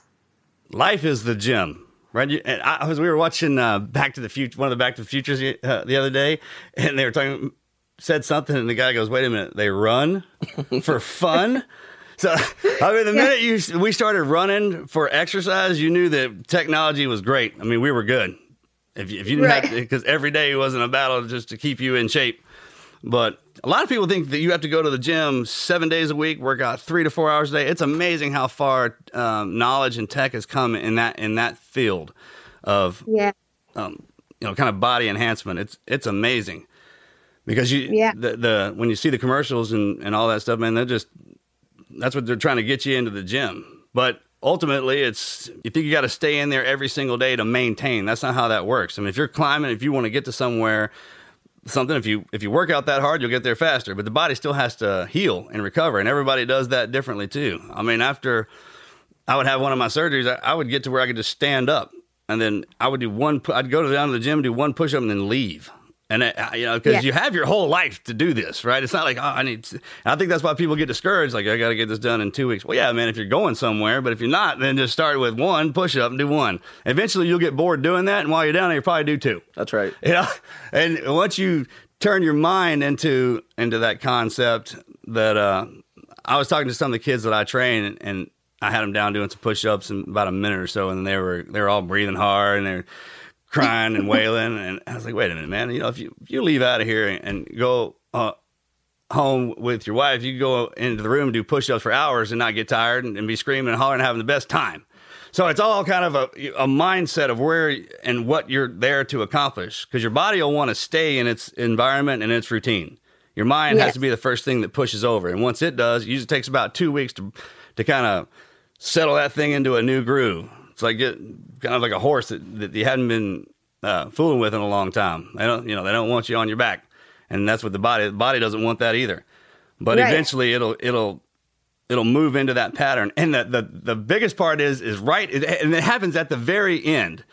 Life is the gym, right? You, and I was we were watching uh, Back to the Future, one of the Back to the Futures uh, the other day, and they were talking, said something, and the guy goes, "Wait a minute, they run [laughs] for fun." So, I mean, the minute you we started running for exercise, you knew that technology was great. I mean, we were good. If you, if you didn't Right. to, because every day wasn't a battle just to keep you in shape. But a lot of people think that you have to go to the gym seven days a week, work out three to four hours a day. It's amazing how far um, knowledge and tech has come in that in that field of Yeah. um, you know kind of body enhancement. It's it's amazing because you Yeah. the, the when you see the commercials and, and all that stuff, man, they're just that's what they're trying to get you into the gym. But ultimately, it's you think you got to stay in there every single day to maintain. That's not how that works. I mean, if you're climbing, if you want to get to somewhere, something, if you if you work out that hard, you'll get there faster. But the body still has to heal and recover, and everybody does that differently too. I mean, after I would have one of my surgeries, I, I would get to where I could just stand up, and then I would do one. I'd go down to the gym, do one push up, and then leave. And I, I- you know, because Yeah. you have your whole life to do this, right? It's not like oh, I need. To, I think that's why people get discouraged. Like I got to get this done in two weeks. Well, yeah, man. If you're going somewhere, but if you're not, then just start with one push up and do one. Eventually, you'll get bored doing that, and while you're down there, you probably do two. That's right. [laughs] You know, and once you turn your mind into into that concept, that uh, I was talking to some of the kids that I train, and, and I had them down doing some push ups in about a minute or so, and they were they were all breathing hard and they're crying and wailing, and I was like, wait a minute, man, you know, if you if you leave out of here and, and go. Uh, Home with your wife, you go into the room do push ups for hours and not get tired and, and be screaming and hollering and having the best time. So it's all kind of a, a mindset of where and what you're there to accomplish because your body will want to stay in its environment and its routine. Your mind has to be the first thing that pushes over. And once it does, it usually takes about two weeks to, to kind of settle that thing into a new groove. It's like get, kind of like a horse that, that you hadn't been uh, fooling with in a long time. They don't, you know, they don't want you on your back. And that's what the body, the body doesn't want that either. But Right. eventually it'll, it'll, it'll move into that pattern. And the, the, the biggest part is, is right. And it happens at the very end.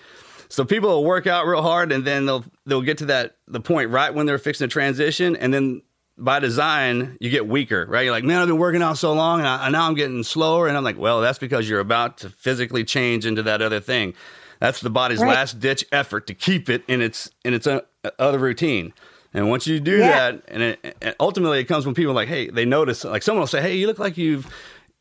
So people will work out real hard and then they'll, they'll get to that, the point right when they're fixing to transition. And then by design, you get weaker, right? You're like, man, I've been working out so long and, I, and now I'm getting slower. And I'm like, well, that's because you're about to physically change into that other thing. That's the body's Right. last ditch effort to keep it in its, in its other routine. And once you do Yeah. that, and, it, and ultimately it comes when people are like, hey, they notice, like someone will say, hey, you look like you've,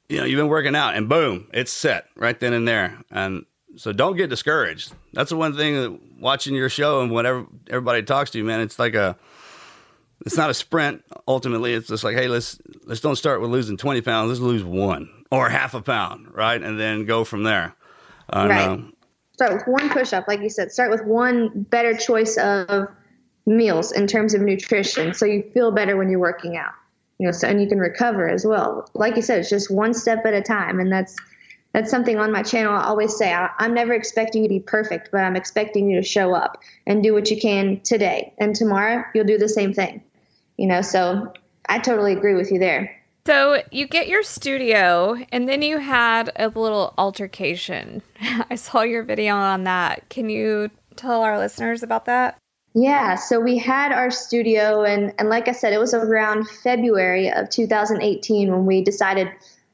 you know, you've been working out, and boom, it's set right then and there. And so don't get discouraged. That's the one thing that watching your show and whenever everybody talks to you, man, it's like a, it's not a sprint. Ultimately, it's just like, hey, let's let's don't start with losing twenty pounds. Let's lose one or half a pound, right, and then go from there. And, Right. um, Start with one push up, like you said. Start with one better choice of meals in terms of nutrition, so you feel better when you're working out. You know, so and you can recover as well. Like you said, it's just one step at a time, and that's that's something on my channel. I always say I, I'm never expecting you to be perfect, but I'm expecting you to show up and do what you can today, and tomorrow you'll do the same thing. You know, so I totally agree with you there. So you get your studio, and then you had a little altercation. [laughs] I saw your video on that. Can you tell our listeners about that? Yeah, so we had our studio, and, and like I said, it was around February of 2018 when we decided,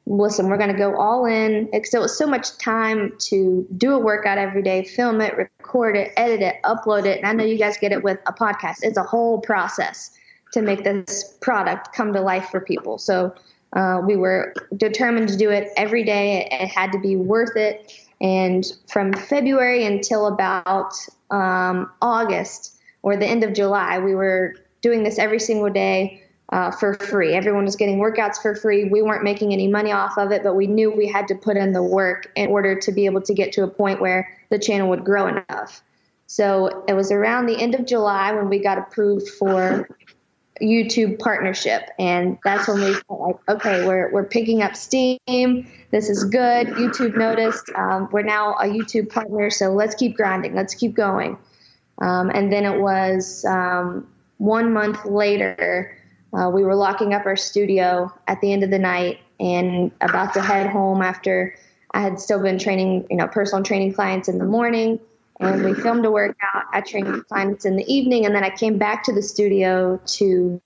listen, we're going to go all in. Because it was so much time to do a workout every day, film it, record it, edit it, upload it. And I know you guys get it with a podcast. It's a whole process to make this product come to life for people. So uh, we were determined to do it every day. It had to be worth it. And from February until about um, August or the end of July, we were doing this every single day uh, for free. Everyone was getting workouts for free. We weren't making any money off of it, but we knew we had to put in the work in order to be able to get to a point where the channel would grow enough. So it was around the end of July when we got approved for YouTube partnership, and that's when we felt like, okay, we're we're picking up steam. This is good. YouTube noticed. Um, we're now a YouTube partner, so let's keep grinding. Let's keep going. Um, and then it was um, one month later, uh, we were locking up our studio at the end of the night and about to head home after I had still been training, you know, personal training clients in the morning. And we filmed a workout. I trained clients in the evening, and then I came back to the studio to.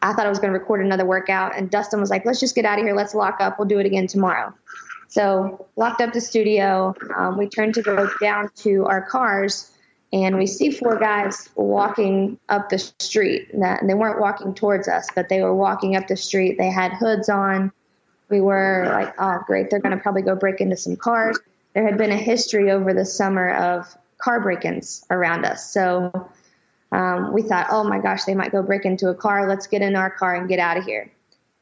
I thought I was going to record another workout, and Dustin was like, "Let's just get out of here. Let's lock up. We'll do it again tomorrow." So locked up the studio. Um, we turned to go down to our cars, and we see four guys walking up the street. And they weren't walking towards us, but they were walking up the street. They had hoods on. We were like, "Oh, great! They're going to probably go break into some cars." There had been a history over the summer of car break-ins around us, so um, we thought, oh my gosh, they might go break into a car. Let's get in our car and get out of here.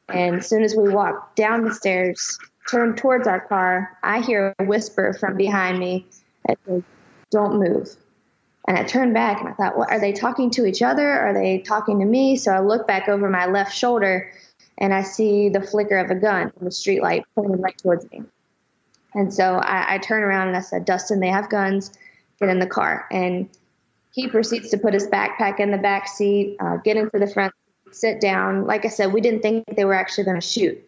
And as soon as we walk down the stairs, turn towards our car, I hear a whisper from behind me that says, don't move. And I turned back and I thought, what are they talking to each other? Are they talking to me? So I look back over my left shoulder and I see the flicker of a gun from the streetlight pointed right towards me. And so I, I turn around and I said, Dustin, they have guns. Get in the car. And he proceeds to put his backpack in the back seat, uh, get into the front, sit down. Like I said, we didn't think they were actually going to shoot.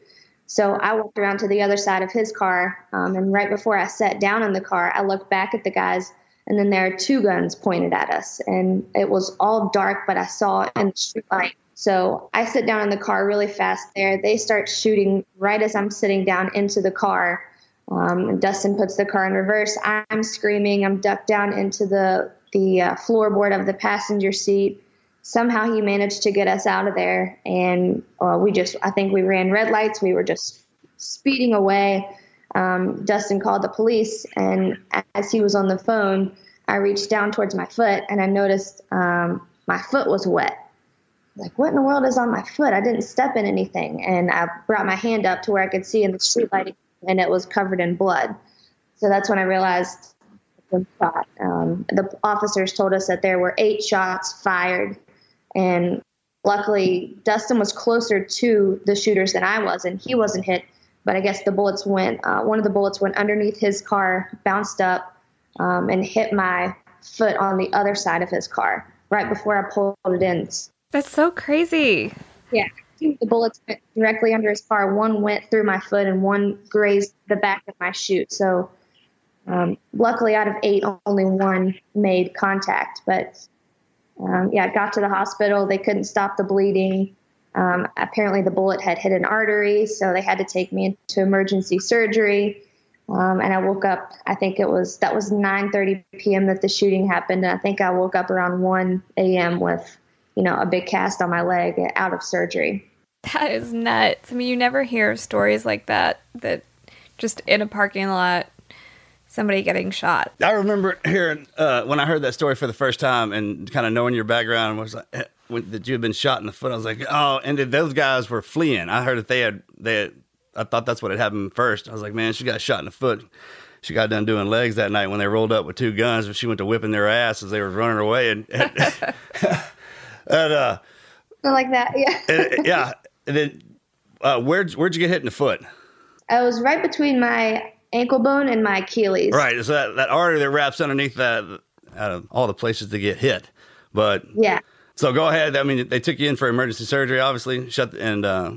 So I walked around to the other side of his car, um, and right before I sat down in the car, I looked back at the guys, and then there are two guns pointed at us, and it was all dark, but I saw in the street light. So I sit down in the car really fast there. They start shooting right as I'm sitting down into the car. Um, Dustin puts the car in reverse. I'm screaming. I'm ducked down into the the uh, floorboard of the passenger seat. Somehow he managed to get us out of there, and uh, we just I think we ran red lights. We were just speeding away. Um, Dustin called the police, and as he was on the phone, I reached down towards my foot and I noticed um, my foot was wet. Like, what in the world is on my foot? I didn't step in anything. And I brought my hand up to where I could see in the street lighting, and it was covered in blood. So that's when I realized the shot. Um, the officers told us that there were eight shots fired, and luckily Dustin was closer to the shooters than I was, and he wasn't hit. But I guess the bullets went. Uh, one of the bullets went underneath his car, bounced up, um, and hit my foot on the other side of his car right before I pulled it in. That's so crazy. Yeah, the bullets went directly under his car. One went through my foot, and one grazed the back of my shoe. So, um, luckily, out of eight, only one made contact. But um, yeah, I got to the hospital. They couldn't stop the bleeding. Um, apparently, the bullet had hit an artery, so they had to take me into emergency surgery. Um, and I woke up. I think it was that was 9:30 p.m. that the shooting happened, and I think I woke up around 1 a.m. with, you know, a big cast on my leg, out of surgery. That is nuts. I mean, you never hear stories like that. That just in a parking lot, somebody getting shot. I remember hearing uh, when I heard that story for the first time, and kind of knowing your background was like eh, when, that you had been shot in the foot. I was like, oh, and that those guys were fleeing. I heard that they had they. Had, I thought that's what had happened first. I was like, man, she got shot in the foot. She got done doing legs that night when they rolled up with two guns, but she went to whipping their ass as they were running away, and [laughs] and, [laughs] and uh, like that, yeah, and, yeah. And then uh, where'd where'd you get hit in the foot? I was right between my ankle bone and my Achilles. Right, so that, that artery that wraps underneath that, out of all the places to get hit. But yeah, so go ahead. I mean, they took you in for emergency surgery, obviously. Shut and uh,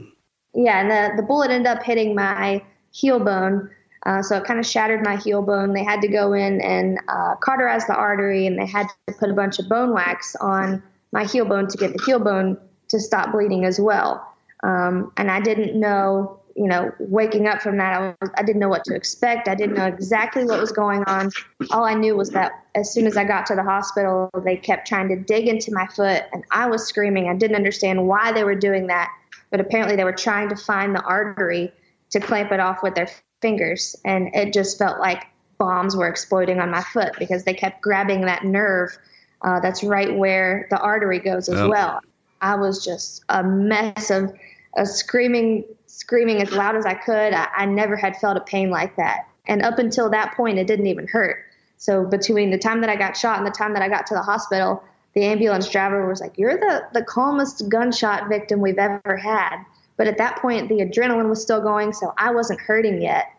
yeah, and the the bullet ended up hitting my heel bone. Uh, so it kind of shattered my heel bone. They had to go in and uh, cauterize the artery, and they had to put a bunch of bone wax on my heel bone to get the heel bone to stop bleeding as well. Um, and I didn't know, you know, waking up from that, I, was, I didn't know what to expect. I didn't know exactly what was going on. All I knew was that as soon as I got to the hospital, they kept trying to dig into my foot, and I was screaming. I didn't understand why they were doing that, but apparently they were trying to find the artery to clamp it off with their fingers, and it just felt like bombs were exploding on my foot because they kept grabbing that nerve uh, that's right where the artery goes as Yep. well. I was just a mess of, of screaming, screaming as loud as I could. I, I never had felt a pain like that, and up until that point, it didn't even hurt. So between the time that I got shot and the time that I got to the hospital, the ambulance driver was like, "You're the the calmest gunshot victim we've ever had." But at that point, the adrenaline was still going, so I wasn't hurting yet.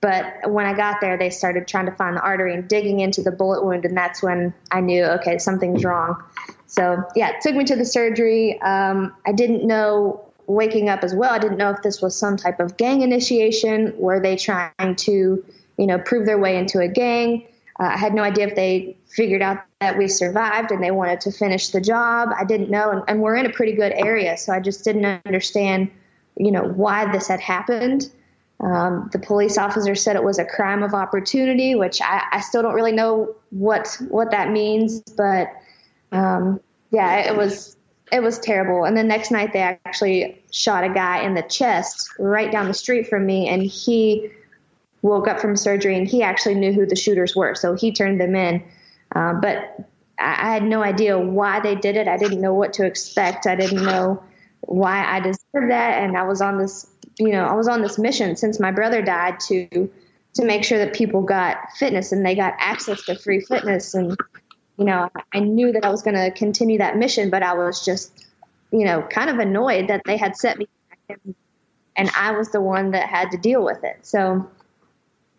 But when I got there, they started trying to find the artery and digging into the bullet wound, and that's when I knew, okay, something's wrong. So yeah, it took me to the surgery. Um, I didn't know waking up as well. I didn't know if this was some type of gang initiation. Were they trying to, you know, prove their way into a gang? Uh, I had no idea if they figured out that we survived and they wanted to finish the job. I didn't know, and, and we're in a pretty good area, so I just didn't understand, you know, why this had happened. Um, the police officer said it was a crime of opportunity, which I, I still don't really know what what that means, but um, yeah, it was it was terrible. And the next night, they actually shot a guy in the chest right down the street from me, and he woke up from surgery and he actually knew who the shooters were, so he turned them in. Uh, but I, I had no idea why they did it. I didn't know what to expect. I didn't know why I deserved that. And I was on this, you know, I was on this mission since my brother died to to make sure that people got fitness and they got access to free fitness. And you know, I knew that I was going to continue that mission, but I was just, you know, kind of annoyed that they had set me back and, I was the one that had to deal with it. So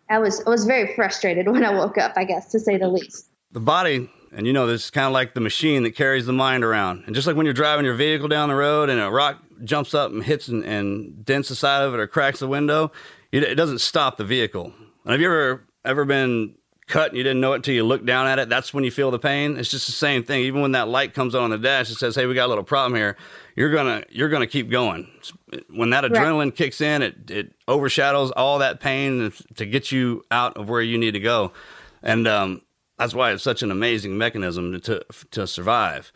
I was I was very frustrated [laughs] when I woke up, I guess, to say the least. The body, and you know, this is kind of like the machine that carries the mind around. And just like when you're driving your vehicle down the road and a rock jumps up and hits and, and dents the side of it or cracks the window, it, it doesn't stop the vehicle. And have you ever ever been cut and you didn't know it until you looked down at it? That's when you feel the pain. It's just the same thing. Even when that light comes on, the dash, it says, "Hey, we got a little problem here." You're gonna you're gonna keep going. When that adrenaline right. kicks in, it it overshadows all that pain to get you out of where you need to go, and um, that's why it's such an amazing mechanism to to survive.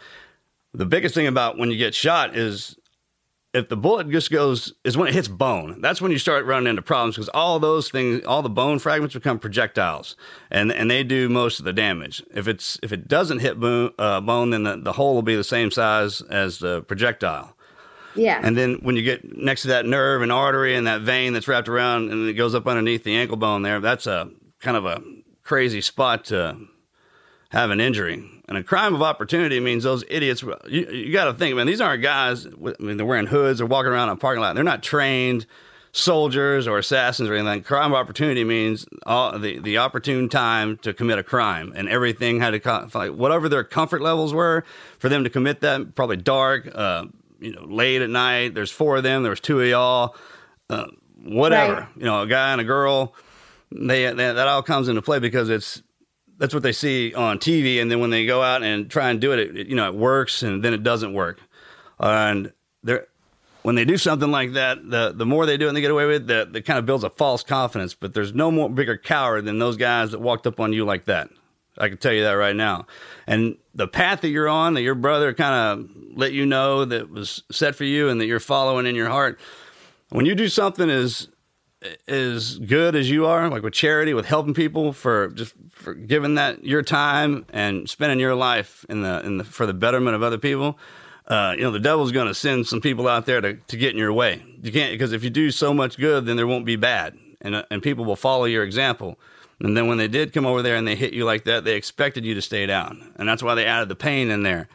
The biggest thing about when you get shot is if the bullet just goes is when it hits bone that's when you start running into problems because all those things all the bone fragments become projectiles and and they do most of the damage. If it's if it doesn't hit bone, uh, bone then the, the hole will be the same size as the projectile. Yeah. And then when you get next to that nerve and artery and that vein that's wrapped around and it goes up underneath the ankle bone there that's a kind of a crazy spot to have an injury and a crime of opportunity means those idiots. You, you got to think, man. These aren't guys. I mean, they're wearing hoods. They're walking around in a parking lot. They're not trained soldiers or assassins or anything. Crime of opportunity means all the the opportune time to commit a crime, and everything had to like whatever their comfort levels were for them to commit that. Probably dark, uh, you know, late at night. There's four of them. There was two of y'all. Uh, whatever, right. you know, a guy and a girl. They, they that all comes into play because it's that's what they see on TV, and then when they go out and try and do it, it you know, it works, and then it doesn't work. And they're when they do something like that, the the more they do it and they get away with it, that kind of builds a false confidence. But there's no more bigger coward than those guys that walked up on you like that. I can tell you that right now. And the path that you're on, that your brother kind of let you know that was set for you and that you're following in your heart. When you do something as as good as you are, like with charity, with helping people, for just for giving that your time and spending your life in the in the for the betterment of other people. Uh, you know, the devil's going to send some people out there to, to get in your way. You can't because if you do so much good, then there won't be bad, and uh, and people will follow your example. And then when they did come over there and they hit you like that, they expected you to stay down, and that's why they added the pain in there.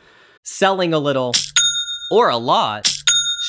Selling a little or a lot.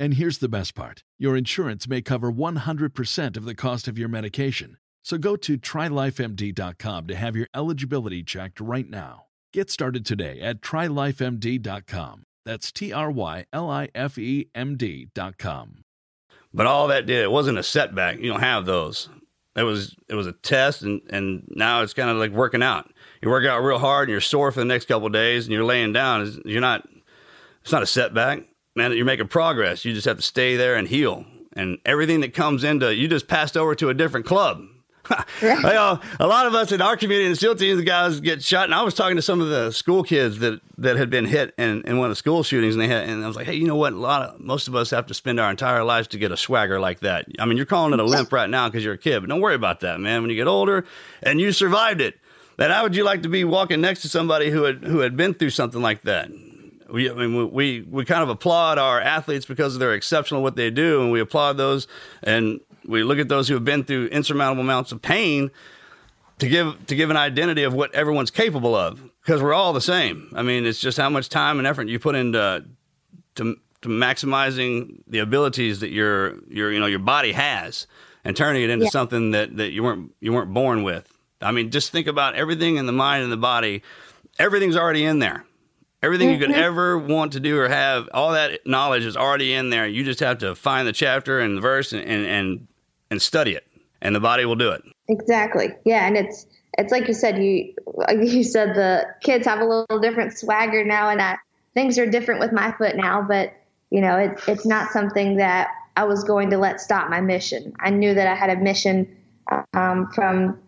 And here's the best part your insurance may cover 100% of the cost of your medication. So go to trylifemd.com to have your eligibility checked right now. Get started today at trylifemd.com. That's T R Y L I F E M D.com. But all that did, it wasn't a setback. You don't have those. It was it was a test, and and now it's kind of like working out. You work out real hard, and you're sore for the next couple days, and you're laying down. You're not. It's not a setback, man. You're making progress. You just have to stay there and heal, and everything that comes into you just passed over to a different club. [laughs] you know, a lot of us in our community and SEAL teams, the guys get shot. And I was talking to some of the school kids that, that had been hit in, in one of the school shootings, and they had, and I was like, hey, you know what? A lot of most of us have to spend our entire lives to get a swagger like that. I mean, you're calling it a limp right now because you're a kid, but don't worry about that, man. When you get older and you survived it, then how would you like to be walking next to somebody who had who had been through something like that? We, I mean, we we kind of applaud our athletes because they're exceptional at what they do, and we applaud those and we look at those who have been through insurmountable amounts of pain to give to give an identity of what everyone's capable of because we're all the same. I mean, it's just how much time and effort you put into to, to maximizing the abilities that your your you know your body has and turning it into Yeah. something that, that you weren't you weren't born with. I mean, just think about everything in the mind and the body. Everything's already in there. Everything you could Mhm. ever want to do or have, all that knowledge is already in there. You just have to find the chapter and the verse and, and, and, and study it, and the body will do it. Exactly. Yeah, and it's it's like you said. You you said the kids have a little different swagger now, and I, things are different with my foot now. But you know, it, it's not something that I was going to let stop my mission. I knew that I had a mission um, from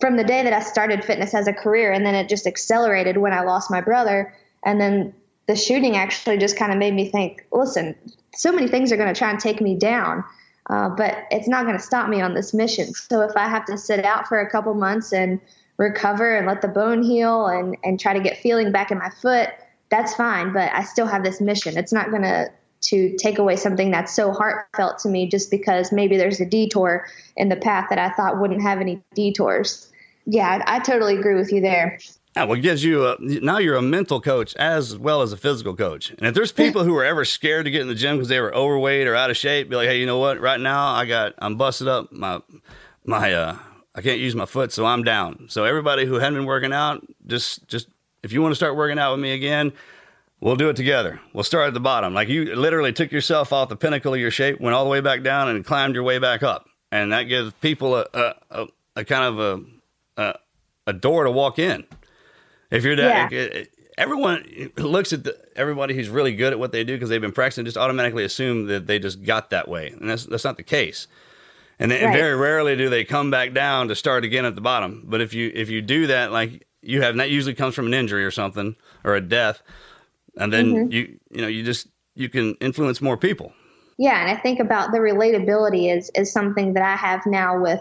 from the day that I started fitness as a career, and then it just accelerated when I lost my brother, and then the shooting actually just kind of made me think. Listen, so many things are going to try and take me down. Uh, but it's not going to stop me on this mission. So if I have to sit out for a couple months and recover and let the bone heal and, and try to get feeling back in my foot, that's fine. But I still have this mission. It's not going to to take away something that's so heartfelt to me just because maybe there's a detour in the path that I thought wouldn't have any detours. Yeah, I, I totally agree with you there. Yeah, well, it gives you a, now you're a mental coach as well as a physical coach. And if there's people who are ever scared to get in the gym because they were overweight or out of shape, be like, hey, you know what? Right now, I got I'm busted up. My my uh, I can't use my foot, so I'm down. So everybody who hadn't been working out, just just if you want to start working out with me again, we'll do it together. We'll start at the bottom. Like you literally took yourself off the pinnacle of your shape, went all the way back down, and climbed your way back up. And that gives people a a, a, a kind of a, a a door to walk in. If you're that, everyone looks at the, everybody who's really good at what they do because they've been practicing, just automatically assume that they just got that way, and that's that's not the case. And, then, and very rarely do they come back down to start again at the bottom. But if you if you do that, like you have, and that usually comes from an injury or something or a death, and then Mhm. you you know you just you can influence more people. Yeah, and I think about the relatability is is something that I have now with,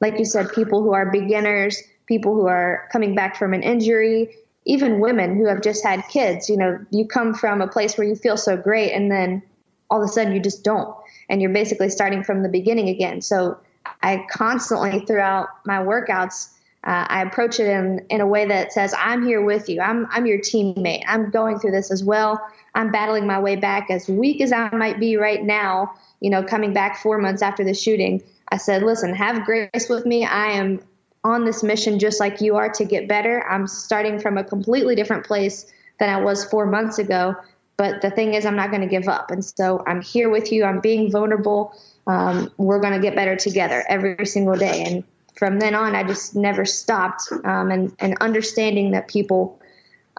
like you said, people who are beginners, people who are coming back from an injury, even women who have just had kids. You know, you come from a place where you feel so great, and then all of a sudden you just don't, and you're basically starting from the beginning again. So I constantly throughout my workouts. Uh, I approach it in, in a way that says, I'm here with you. I'm, I'm your teammate. I'm going through this as well. I'm battling my way back as weak as I might be right now, you know, coming back four months after the shooting. I said, listen, have grace with me. I am on this mission just like you are to get better. I'm starting from a completely different place than I was four months ago. But the thing is, I'm not going to give up. And so I'm here with you. I'm being vulnerable. Um, we're going to get better together every single day. And from then on, I just never stopped. Um, and, and understanding that people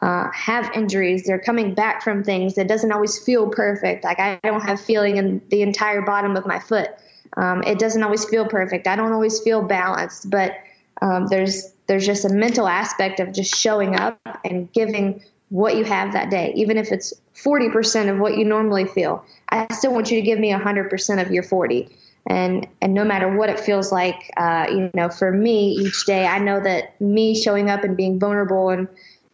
uh, have injuries, they're coming back from things that doesn't always feel perfect. Like I don't have feeling in the entire bottom of my foot. Um, it doesn't always feel perfect. I don't always feel balanced, but um, there's there's just a mental aspect of just showing up and giving what you have that day, even if it's 40% of what you normally feel. I still want you to give me 100% of your 40 and and no matter what it feels like uh, you know for me each day i know that me showing up and being vulnerable and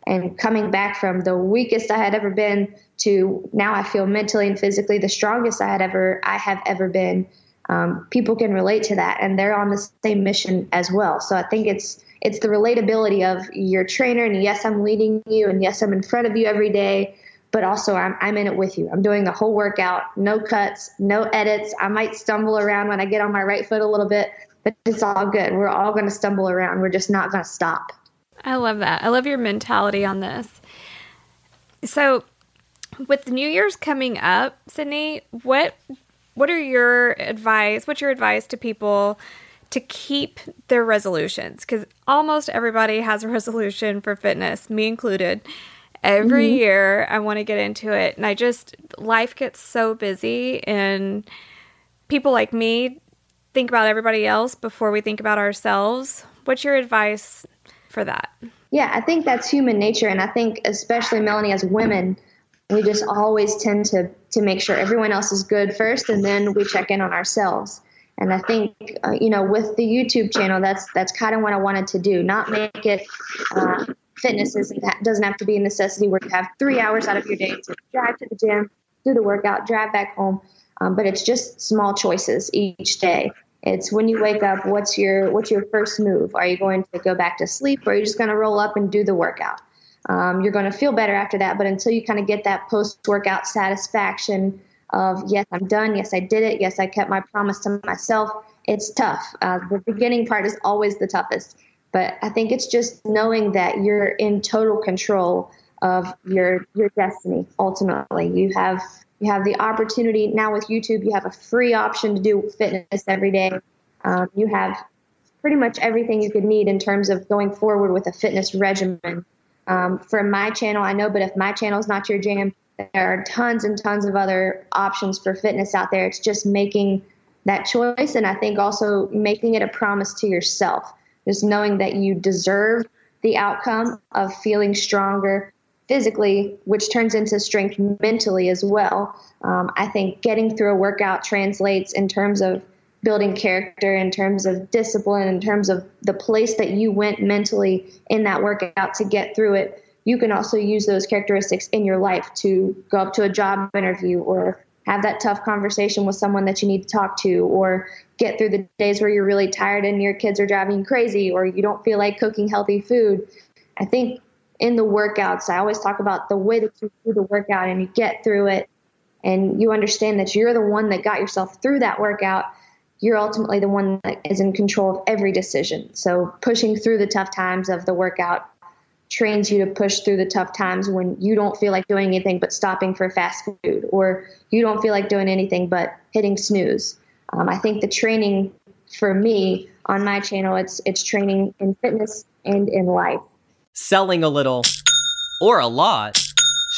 and coming back from the weakest i had ever been to now i feel mentally and physically the strongest i had ever i have ever been um, people can relate to that and they're on the same mission as well so i think it's it's the relatability of your trainer and yes i'm leading you and yes i'm in front of you every day but also I'm, I'm in it with you. I'm doing the whole workout, no cuts, no edits. I might stumble around when I get on my right foot a little bit, but it's all good. We're all going to stumble around. We're just not going to stop. I love that. I love your mentality on this. So, with New Year's coming up, Sydney, what what are your advice? What's your advice to people to keep their resolutions? Because almost everybody has a [laughs] resolution for fitness, me included. Every mm-hmm. year, I want to get into it, and I just life gets so busy, and people like me think about everybody else before we think about ourselves. What's your advice for that? Yeah, I think that's human nature. And I think, especially Melanie, as women, we just always tend to, to make sure everyone else is good first and then we check in on ourselves. And I think, uh, you know, with the YouTube channel, that's that's kind of what I wanted to do. Not make it uh, fitness isn't doesn't have to be a necessity where you have three hours out of your day to drive to the gym, do the workout, drive back home. Um, but it's just small choices each day. It's when you wake up, what's your what's your first move? Are you going to go back to sleep, or are you just going to roll up and do the workout? Um, you're going to feel better after that, but until you kind of get that post workout satisfaction of yes, I'm done, yes, I did it, yes, I kept my promise to myself, it's tough. Uh, the beginning part is always the toughest, but I think it's just knowing that you're in total control of your your destiny. Ultimately, you have you have the opportunity now with YouTube. You have a free option to do fitness every day. Um, you have pretty much everything you could need in terms of going forward with a fitness regimen. Um, for my channel, I know, but if my channel is not your jam, there are tons and tons of other options for fitness out there. It's just making that choice, and I think also making it a promise to yourself, just knowing that you deserve the outcome of feeling stronger, physically, which turns into strength mentally as well. Um, I think getting through a workout translates in terms of building character, in terms of discipline, in terms of the place that you went mentally in that workout to get through it. You can also use those characteristics in your life to go up to a job interview or have that tough conversation with someone that you need to talk to or get through the days where you're really tired and your kids are driving you crazy or you don't feel like cooking healthy food. I think in the workouts. I always talk about the way that you do the workout and you get through it and you understand that you're the one that got yourself through that workout. You're ultimately the one that is in control of every decision. So pushing through the tough times of the workout trains you to push through the tough times when you don't feel like doing anything but stopping for fast food or you don't feel like doing anything but hitting snooze. Um, I think the training for me on my channel, it's it's training in fitness and in life selling a little or a lot,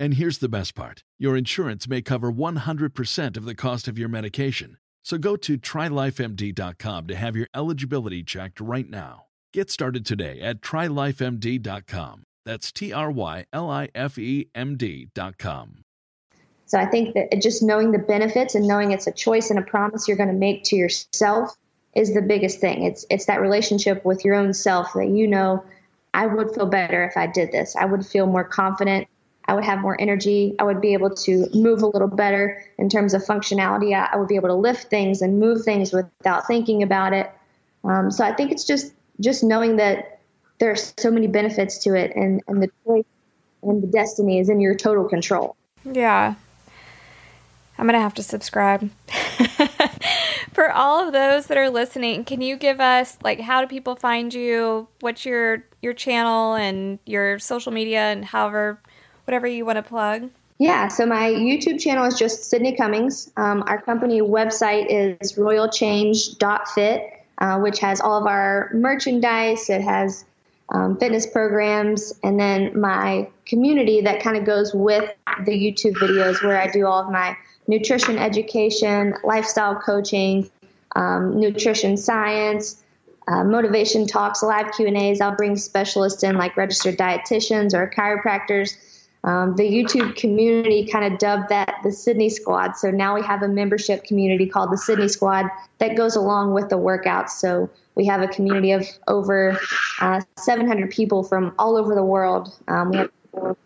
And here's the best part your insurance may cover 100% of the cost of your medication. So go to trylifemd.com to have your eligibility checked right now. Get started today at trylifemd.com. That's T R Y L I F E M D.com. So I think that just knowing the benefits and knowing it's a choice and a promise you're going to make to yourself is the biggest thing. It's it's that relationship with your own self that you know I would feel better if I did this. I would feel more confident. I would have more energy. I would be able to move a little better in terms of functionality. I, I would be able to lift things and move things without thinking about it. Um, so I think it's just just knowing that there are so many benefits to it, and and the choice and the destiny is in your total control. Yeah. I'm to have to subscribe. [laughs] For all of those that are listening, can you give us like how do people find you? What's your your channel and your social media and however whatever you want to plug? Yeah, so my YouTube channel is just Sydney Cummings. Um, our company website is royalchange.fit, uh, which has all of our merchandise. It has um, fitness programs, and then my community that kind of goes with the YouTube videos where I do all of my nutrition education, lifestyle coaching, um, nutrition science, uh, motivation talks, live Q and A's. I'll bring specialists in like registered dietitians or chiropractors. Um, the YouTube community kind of dubbed that the Sydney Squad. So now we have a membership community called the Sydney Squad that goes along with the workouts. So we have a community of over uh, 700 people from all over the world. Um, we have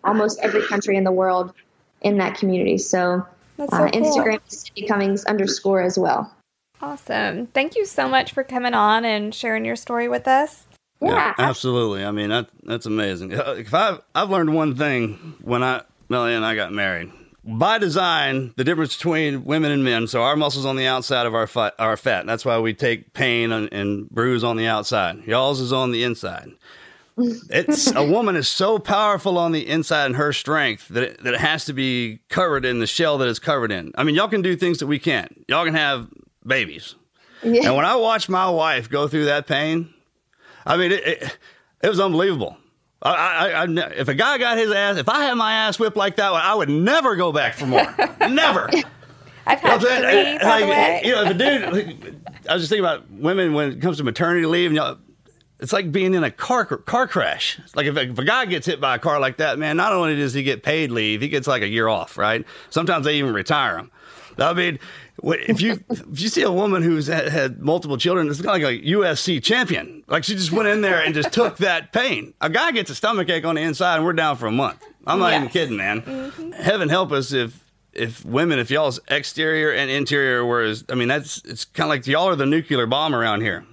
almost every country in the world in that community. So, so uh, cool. Instagram is Sydney Cummings underscore as well. Awesome. Thank you so much for coming on and sharing your story with us. Yeah, absolutely. I mean, that that's amazing. Uh, If I I've learned one thing when I Melanie and I got married. By design, the difference between women and men. So our muscles on the outside of our fat, our fat. That's why we take pain and, and bruise on the outside. Y'all's is on the inside. It's [laughs] a woman is so powerful on the inside and her strength that it, that it has to be covered in the shell that it's covered in. I mean, y'all can do things that we can't. Y'all can have babies. Yeah. And when I watch my wife go through that pain, I mean, it, it, it was unbelievable. I, I, I, if a guy got his ass, if I had my ass whipped like that, I would never go back for more. [laughs] never. I've You know had I'm saying? by the way. You know, if a dude, I was just thinking about women when it comes to maternity leave, and y'all, it's like being in a car car crash. It's like if a, if a guy gets hit by a car like that, man, not only does he get paid leave, he gets like a year off, right? Sometimes they even retire him. I mean, if you if you see a woman who's had, had multiple children, it's kind of like a UFC champion. Like she just went in there and just [laughs] took that pain. A guy gets a stomach ache on the inside, and we're down for a month. I'm not even kidding, man. Mm-hmm. Heaven help us if if women, if y'all's exterior and interior were as, I mean, that's it's kind of like y'all are the nuclear bomb around here.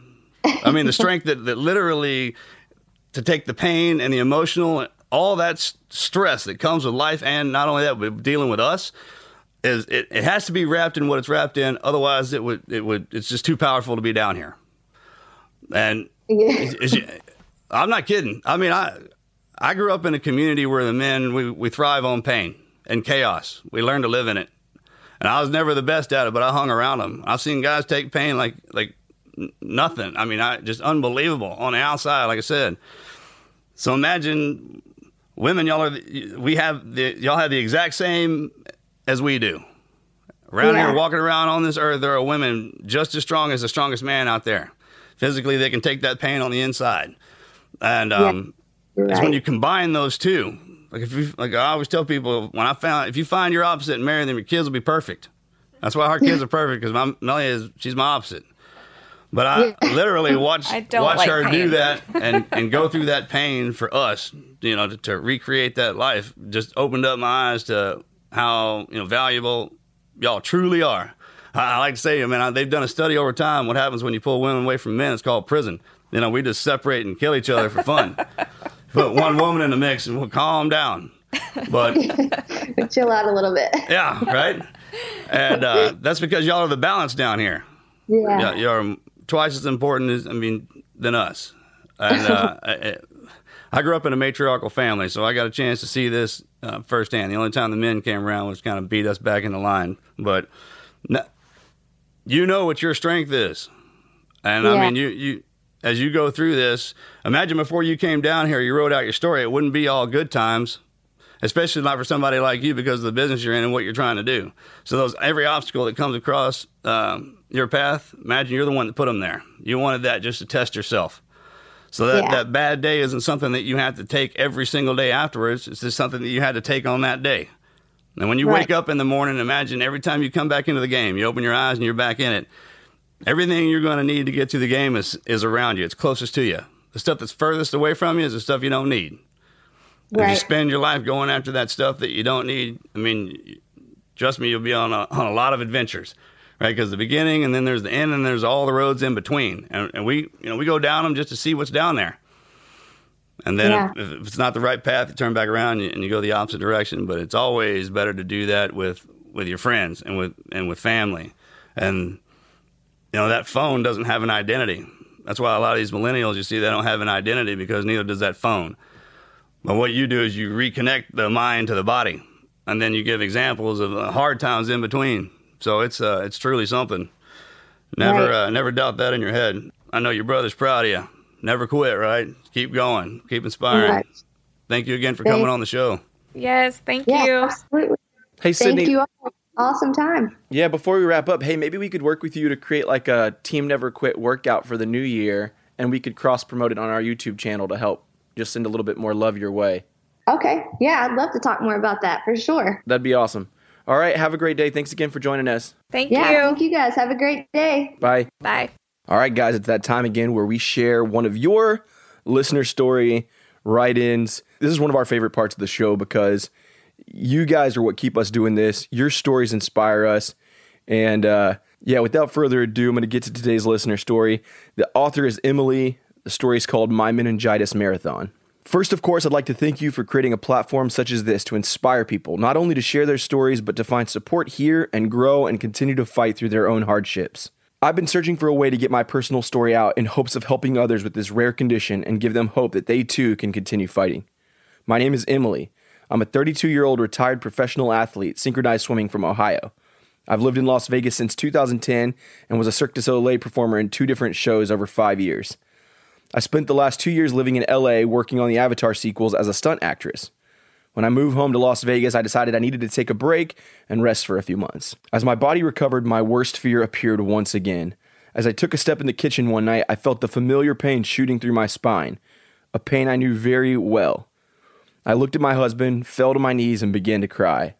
I mean, the strength that that literally to take the pain and the emotional, all that stress that comes with life, and not only that, but dealing with us, is it, it has to be wrapped in what it's wrapped in. Otherwise, it would it would it's just too powerful to be down here. And Yeah. is- is- I'm not kidding. I mean, I I grew up in a community where the men we, we thrive on pain and chaos. We learn to live in it. And I was never the best at it, but I hung around them. I've seen guys take pain like like nothing. I mean, I just unbelievable on the outside, like I said. So imagine women, y'all are the, we have the y'all have the exact same as we do. Around Yeah. here, walking around on this earth, there are women just as strong as the strongest man out there. Physically, they can take that pain on the inside, and um, You're it's when you combine those two. Like if you, like I always tell people, when I found if you find your opposite and marry them, your kids will be perfect. That's why our kids [laughs] are perfect because my Melanie is she's my opposite. But I literally [laughs] watch I don't watch like her pain. do that and [laughs] and go through that pain for us, you know, to, to recreate that life. Just opened up my eyes to how you know valuable y'all truly are. I, I like to say, I mean, I, they've done a study over time. What happens when you pull women away from men? It's called prison. You know, we just separate and kill each other for fun. [laughs] Put one woman in the mix and we'll calm down. But [laughs] We chill out a little bit. yeah, right. And uh, that's because y'all are the balance down here. Yeah. Yeah, you're twice as important as I mean than us. And uh, [laughs] I- grew up in a matriarchal family, so I got a chance to see this uh, firsthand. The only time the men came around was kind of beat us back in the line. But no, you know what your strength is, and I mean, you you as you go through this, imagine before you came down here, you wrote out your story. It wouldn't be all good times, especially not for somebody like you because of the business you're in and what you're trying to do. So those every obstacle that comes across um, your path, imagine you're the one that put them there. You wanted that just to test yourself. So that, Yeah. that bad day isn't something that you have to take every single day afterwards. It's just something that you had to take on that day. And when you Right. wake up in the morning, imagine every time you come back into the game, you open your eyes and you're back in it. Everything you're going to need to get to the game is, is around you. It's closest to you. The stuff that's furthest away from you is the stuff you don't need. If you spend your life going after that stuff that you don't need, I mean, trust me, you'll be on a, on a lot of adventures, right? Because the beginning and then there's the end and there's all the roads in between. And, and we, you know, we go down them just to see what's down there. And then Yeah. if, if it's not the right path, you turn back around and you, and you go the opposite direction. But it's always better to do that with, with your friends and with, and with family. And, you know, that phone doesn't have an identity. That's why a lot of these millennials, you see, they don't have an identity because neither does that phone. But what you do is you reconnect the mind to the body, and then you give examples of uh, hard times in between. So it's uh, it's truly something. Never Right. uh, never doubt that in your head. I know your brother's proud of you. Never quit, right? Keep going. Keep inspiring. Right. Thank you again for Thank- coming on the show. Yes, thank Yeah, you. absolutely. Hey, Sydney. Thank you all. Awesome time. Yeah, before we wrap up, hey, maybe we could work with you to create like a Team Never Quit workout for the new year, and we could cross promote it on our YouTube channel to help just send a little bit more love your way. Okay. Yeah, I'd love to talk more about that for sure. That'd be awesome. All right, have a great day. Thanks again for joining us. Thank Yeah, you. thank you guys. Have a great day. Bye. Bye. All right, guys, it's that time again where we share one of your listener story write ins. This is one of our favorite parts of the show because you guys are what keep us doing this. Your stories inspire us. And uh, yeah, without further ado, I'm going to get to today's listener story. The author is Emily. The story is called My Meningitis Marathon. First, of course, I'd like to thank you for creating a platform such as this to inspire people, not only to share their stories, but to find support here and grow and continue to fight through their own hardships. I've been searching for a way to get my personal story out in hopes of helping others with this rare condition and give them hope that they too can continue fighting. My name is Emily. I'm a 32 year old retired professional athlete, synchronized swimming from Ohio. I've lived in Las Vegas since 2010 and was a Cirque du Soleil performer in two different shows over five years. I spent the last two years living in LA working on the Avatar sequels as a stunt actress. When I moved home to Las Vegas, I decided I needed to take a break and rest for a few months. As my body recovered, my worst fear appeared once again. As I took a step in the kitchen one night, I felt the familiar pain shooting through my spine, a pain I knew very well. I looked at my husband, fell to my knees, and began to cry.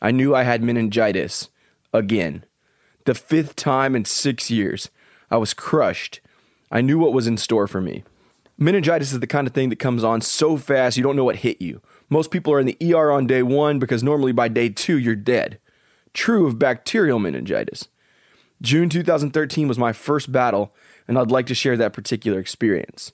I knew I had meningitis. Again. The fifth time in six years. I was crushed. I knew what was in store for me. Meningitis is the kind of thing that comes on so fast you don't know what hit you. Most people are in the ER on day one because normally by day two you're dead. True of bacterial meningitis. June 2013 was my first battle, and I'd like to share that particular experience.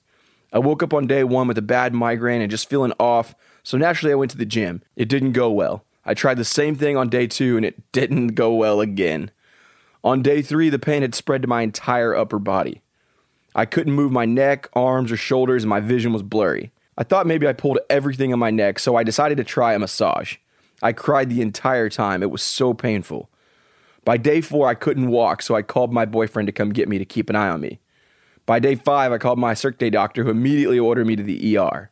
I woke up on day one with a bad migraine and just feeling off, so naturally I went to the gym. It didn't go well. I tried the same thing on day two, and it didn't go well again. On day three, the pain had spread to my entire upper body. I couldn't move my neck, arms, or shoulders, and my vision was blurry. I thought maybe I pulled everything on my neck, so I decided to try a massage. I cried the entire time. It was so painful. By day four, I couldn't walk, so I called my boyfriend to come get me to keep an eye on me. By day five, I called my Cirque Day doctor, who immediately ordered me to the ER.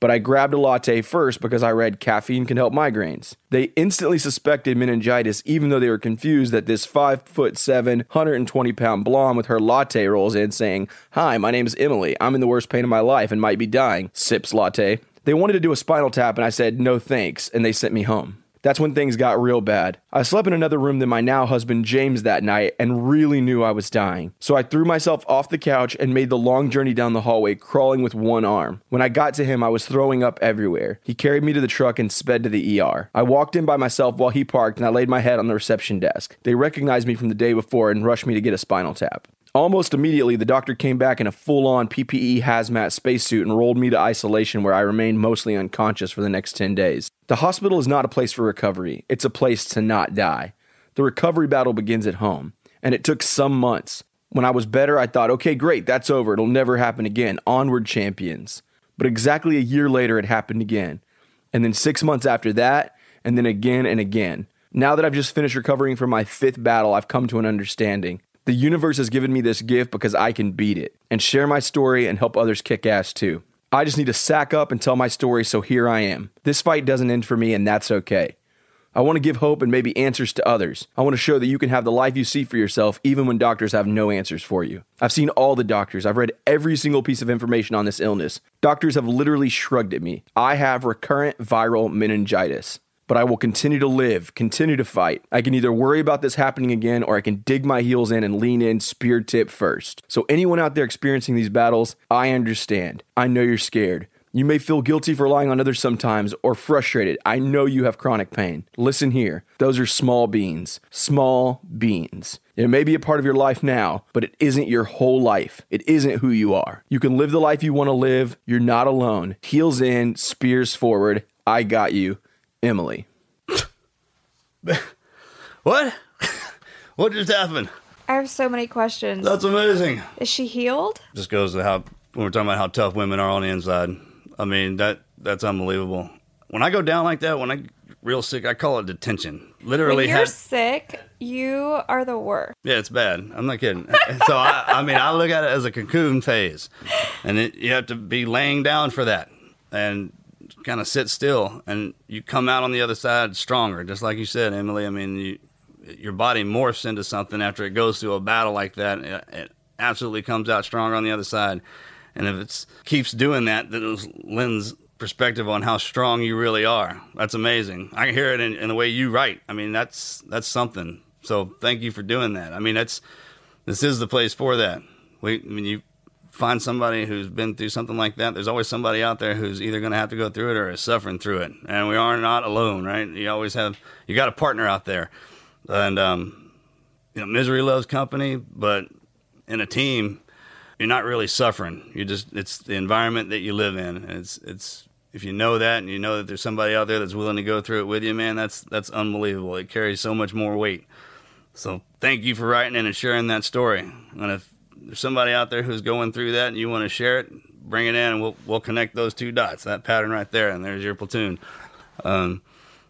But I grabbed a latte first because I read caffeine can help migraines. They instantly suspected meningitis, even though they were confused that this five foot seven, 120 pound blonde with her latte rolls in saying, Hi, my name is Emily. I'm in the worst pain of my life and might be dying. Sips latte. They wanted to do a spinal tap, and I said, No thanks, and they sent me home. That's when things got real bad. I slept in another room than my now husband James that night and really knew I was dying. So I threw myself off the couch and made the long journey down the hallway, crawling with one arm. When I got to him, I was throwing up everywhere. He carried me to the truck and sped to the ER. I walked in by myself while he parked and I laid my head on the reception desk. They recognized me from the day before and rushed me to get a spinal tap. Almost immediately, the doctor came back in a full on PPE hazmat spacesuit and rolled me to isolation where I remained mostly unconscious for the next 10 days. The hospital is not a place for recovery, it's a place to not die. The recovery battle begins at home, and it took some months. When I was better, I thought, okay, great, that's over. It'll never happen again. Onward, champions. But exactly a year later, it happened again. And then six months after that, and then again and again. Now that I've just finished recovering from my fifth battle, I've come to an understanding. The universe has given me this gift because I can beat it and share my story and help others kick ass too. I just need to sack up and tell my story, so here I am. This fight doesn't end for me, and that's okay. I want to give hope and maybe answers to others. I want to show that you can have the life you see for yourself even when doctors have no answers for you. I've seen all the doctors. I've read every single piece of information on this illness. Doctors have literally shrugged at me. I have recurrent viral meningitis. But I will continue to live, continue to fight. I can either worry about this happening again or I can dig my heels in and lean in spear tip first. So, anyone out there experiencing these battles, I understand. I know you're scared. You may feel guilty for relying on others sometimes or frustrated. I know you have chronic pain. Listen here. Those are small beans. Small beans. It may be a part of your life now, but it isn't your whole life. It isn't who you are. You can live the life you want to live. You're not alone. Heels in, spears forward. I got you. Emily. [laughs] what? [laughs] what just happened? I have so many questions. That's amazing. Is she healed? Just goes to how when we're talking about how tough women are on the inside. I mean that that's unbelievable. When I go down like that, when I real sick, I call it detention. Literally, when you're had- sick, you are the worst. yeah, it's bad. I'm not kidding. [laughs] so I, I mean, I look at it as a cocoon phase, and it, you have to be laying down for that and kind of sit still, and you come out on the other side stronger, just like you said, Emily. I mean, you, your body morphs into something after it goes through a battle like that. It, it absolutely comes out stronger on the other side, and if it keeps doing that, that lends perspective on how strong you really are. That's amazing. I can hear it in, in the way you write. I mean, that's that's something. So thank you for doing that. I mean, that's this is the place for that. We, I mean, you find somebody who's been through something like that. There's always somebody out there who's either going to have to go through it or is suffering through it. And we are not alone, right? You always have you got a partner out there, and um, you know, misery loves company. But in a team, you're not really suffering. You just it's the environment that you live in. It's it's if you know that and you know that there's somebody out there that's willing to go through it with you, man, that's that's unbelievable. It carries so much more weight. So thank you for writing in and sharing that story. And if there's somebody out there who's going through that and you want to share it, bring it in and we'll we'll connect those two dots, that pattern right there, and there's your platoon. Um,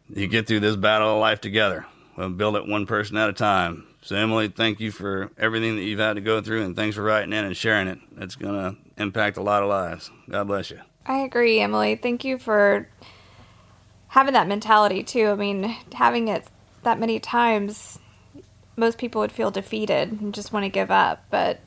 you get through this battle of life together. We'll build it one person at a time. So Emily, thank you for everything that you've had to go through, and thanks for writing in and sharing it. It's gonna impact a lot of lives. God bless you. I agree, Emily. Thank you for having that mentality too. I mean, having it that many times, most people would feel defeated and just want to give up. But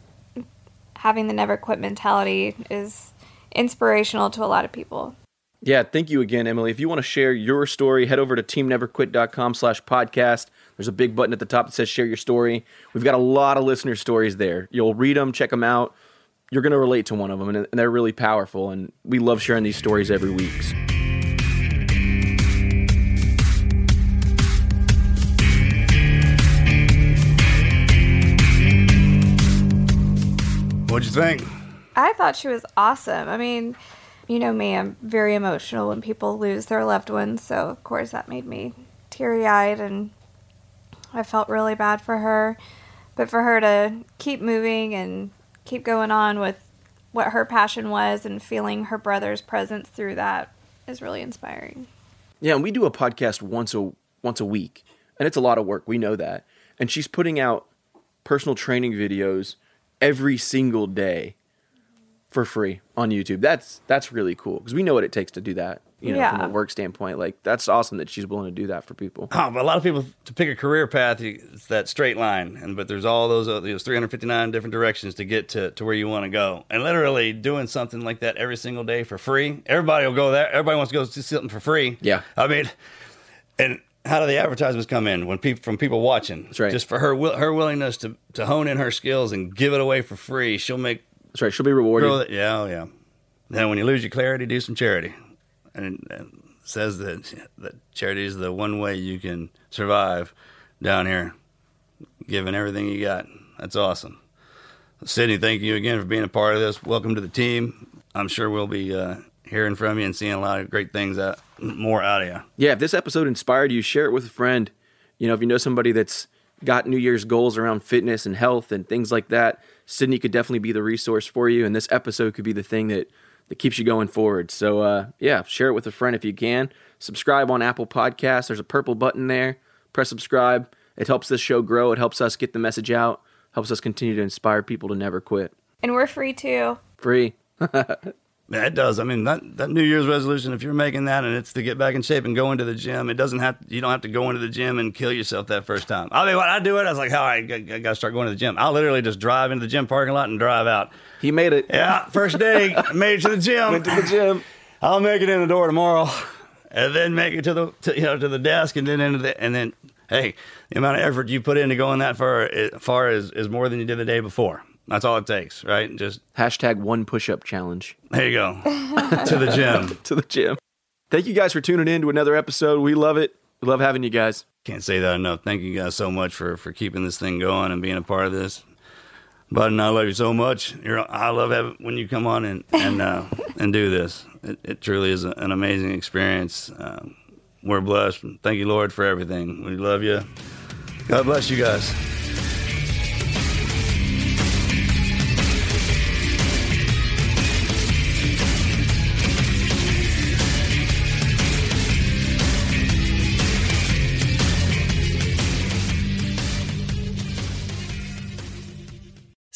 having the never quit mentality is inspirational to a lot of people. Yeah, thank you again, Emily. If you want to share your story, head over to teamneverquit.com slash podcast. There's a big button at the top that says share your story. We've got a lot of listener stories there. You'll read them, check them out. You're going to relate to one of them, and they're really powerful. And we love sharing these stories every week. What'd you think? I thought she was awesome. I mean, you know me, I'm very emotional when people lose their loved ones, so of course that made me teary eyed and I felt really bad for her. But for her to keep moving and keep going on with what her passion was and feeling her brother's presence through that is really inspiring. Yeah, and we do a podcast once a once a week, and it's a lot of work. We know that. And she's putting out personal training videos every single day for free on YouTube. That's that's really cool because we know what it takes to do that. You know, from a work standpoint, like that's awesome that she's willing to do that for people. Oh, but a lot of people to pick a career path, it's that straight line, and but there's all those uh, other, there's 359 different directions to get to, to where you want to go, and literally doing something like that every single day for free. Everybody will go there. Everybody wants to go see something for free. Yeah. I mean, and how do the advertisements come in when people from people watching? That's right. Just for her her willingness to to hone in her skills and give it away for free, she'll make. That's right. She'll be rewarded. that- yeah, oh yeah. Then when you lose your clarity, do some charity, and, and says that that charity is the one way you can survive down here, giving everything you got. That's awesome. Sydney, thank you again for being a part of this. Welcome to the team. I'm sure we'll be uh, hearing from you and seeing a lot of great things out, more out of you. Yeah, if this episode inspired you, share it with a friend. You know, if you know somebody that's got New Year's goals around fitness and health and things like that, Sydney could definitely be the resource for you. And this episode could be the thing that that keeps you going forward. So uh, yeah, share it with a friend if you can. Subscribe on Apple Podcasts. There's a purple button there. Press subscribe. It helps this show grow. It helps us get the message out. Helps us continue to inspire people to never quit. And we're free too. Free. [laughs] Yeah, it does. I mean, that, that New Year's resolution, if you're making that and it's to get back in shape and go into the gym, it doesn't have, you don't have to go into the gym and kill yourself that first time. I mean, when I do it, I was like, all right, I, I got to start going to the gym. I'll literally just drive into the gym parking lot and drive out. He made it. Yeah, first day, [laughs] made it to the gym. Went to the gym. I'll make it in the door tomorrow and then make it to the, to, you know, to the desk and then into the, and then, hey, the amount of effort you put into going that far, far is, is more than you did the day before. That's all it takes, right? Just hashtag one push up challenge. There you go. [laughs] to the gym. [laughs] to the gym. Thank you guys for tuning in to another episode. We love it. We love having you guys. Can't say that enough. Thank you guys so much for for keeping this thing going and being a part of this. And I love you so much. You're, I love having when you come on and and uh, [laughs] and do this. It, it truly is a, an amazing experience. Um, we're blessed. Thank you, Lord, for everything. We love you. God bless you guys.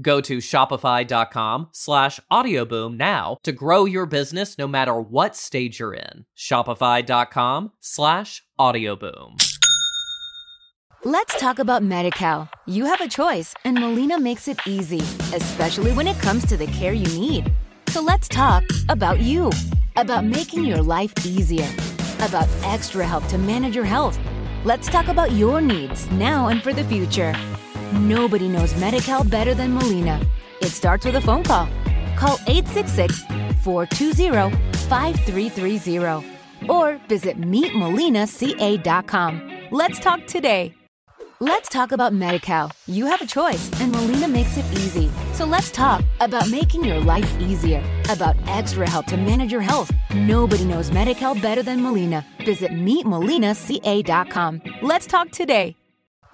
Go to shopify.com slash audioboom now to grow your business no matter what stage you're in. Shopify.com slash audioboom. Let's talk about Medi-Cal. You have a choice, and Molina makes it easy, especially when it comes to the care you need. So let's talk about you, about making your life easier, about extra help to manage your health. Let's talk about your needs now and for the future. Nobody knows Medi-Cal better than Molina. It starts with a phone call. Call 866-420-5330 or visit meetmolinaca.com. Let's talk today. Let's talk about Medi-Cal. You have a choice and Molina makes it easy. So let's talk about making your life easier, about extra help to manage your health. Nobody knows Medi-Cal better than Molina. Visit meetmolinaca.com. Let's talk today.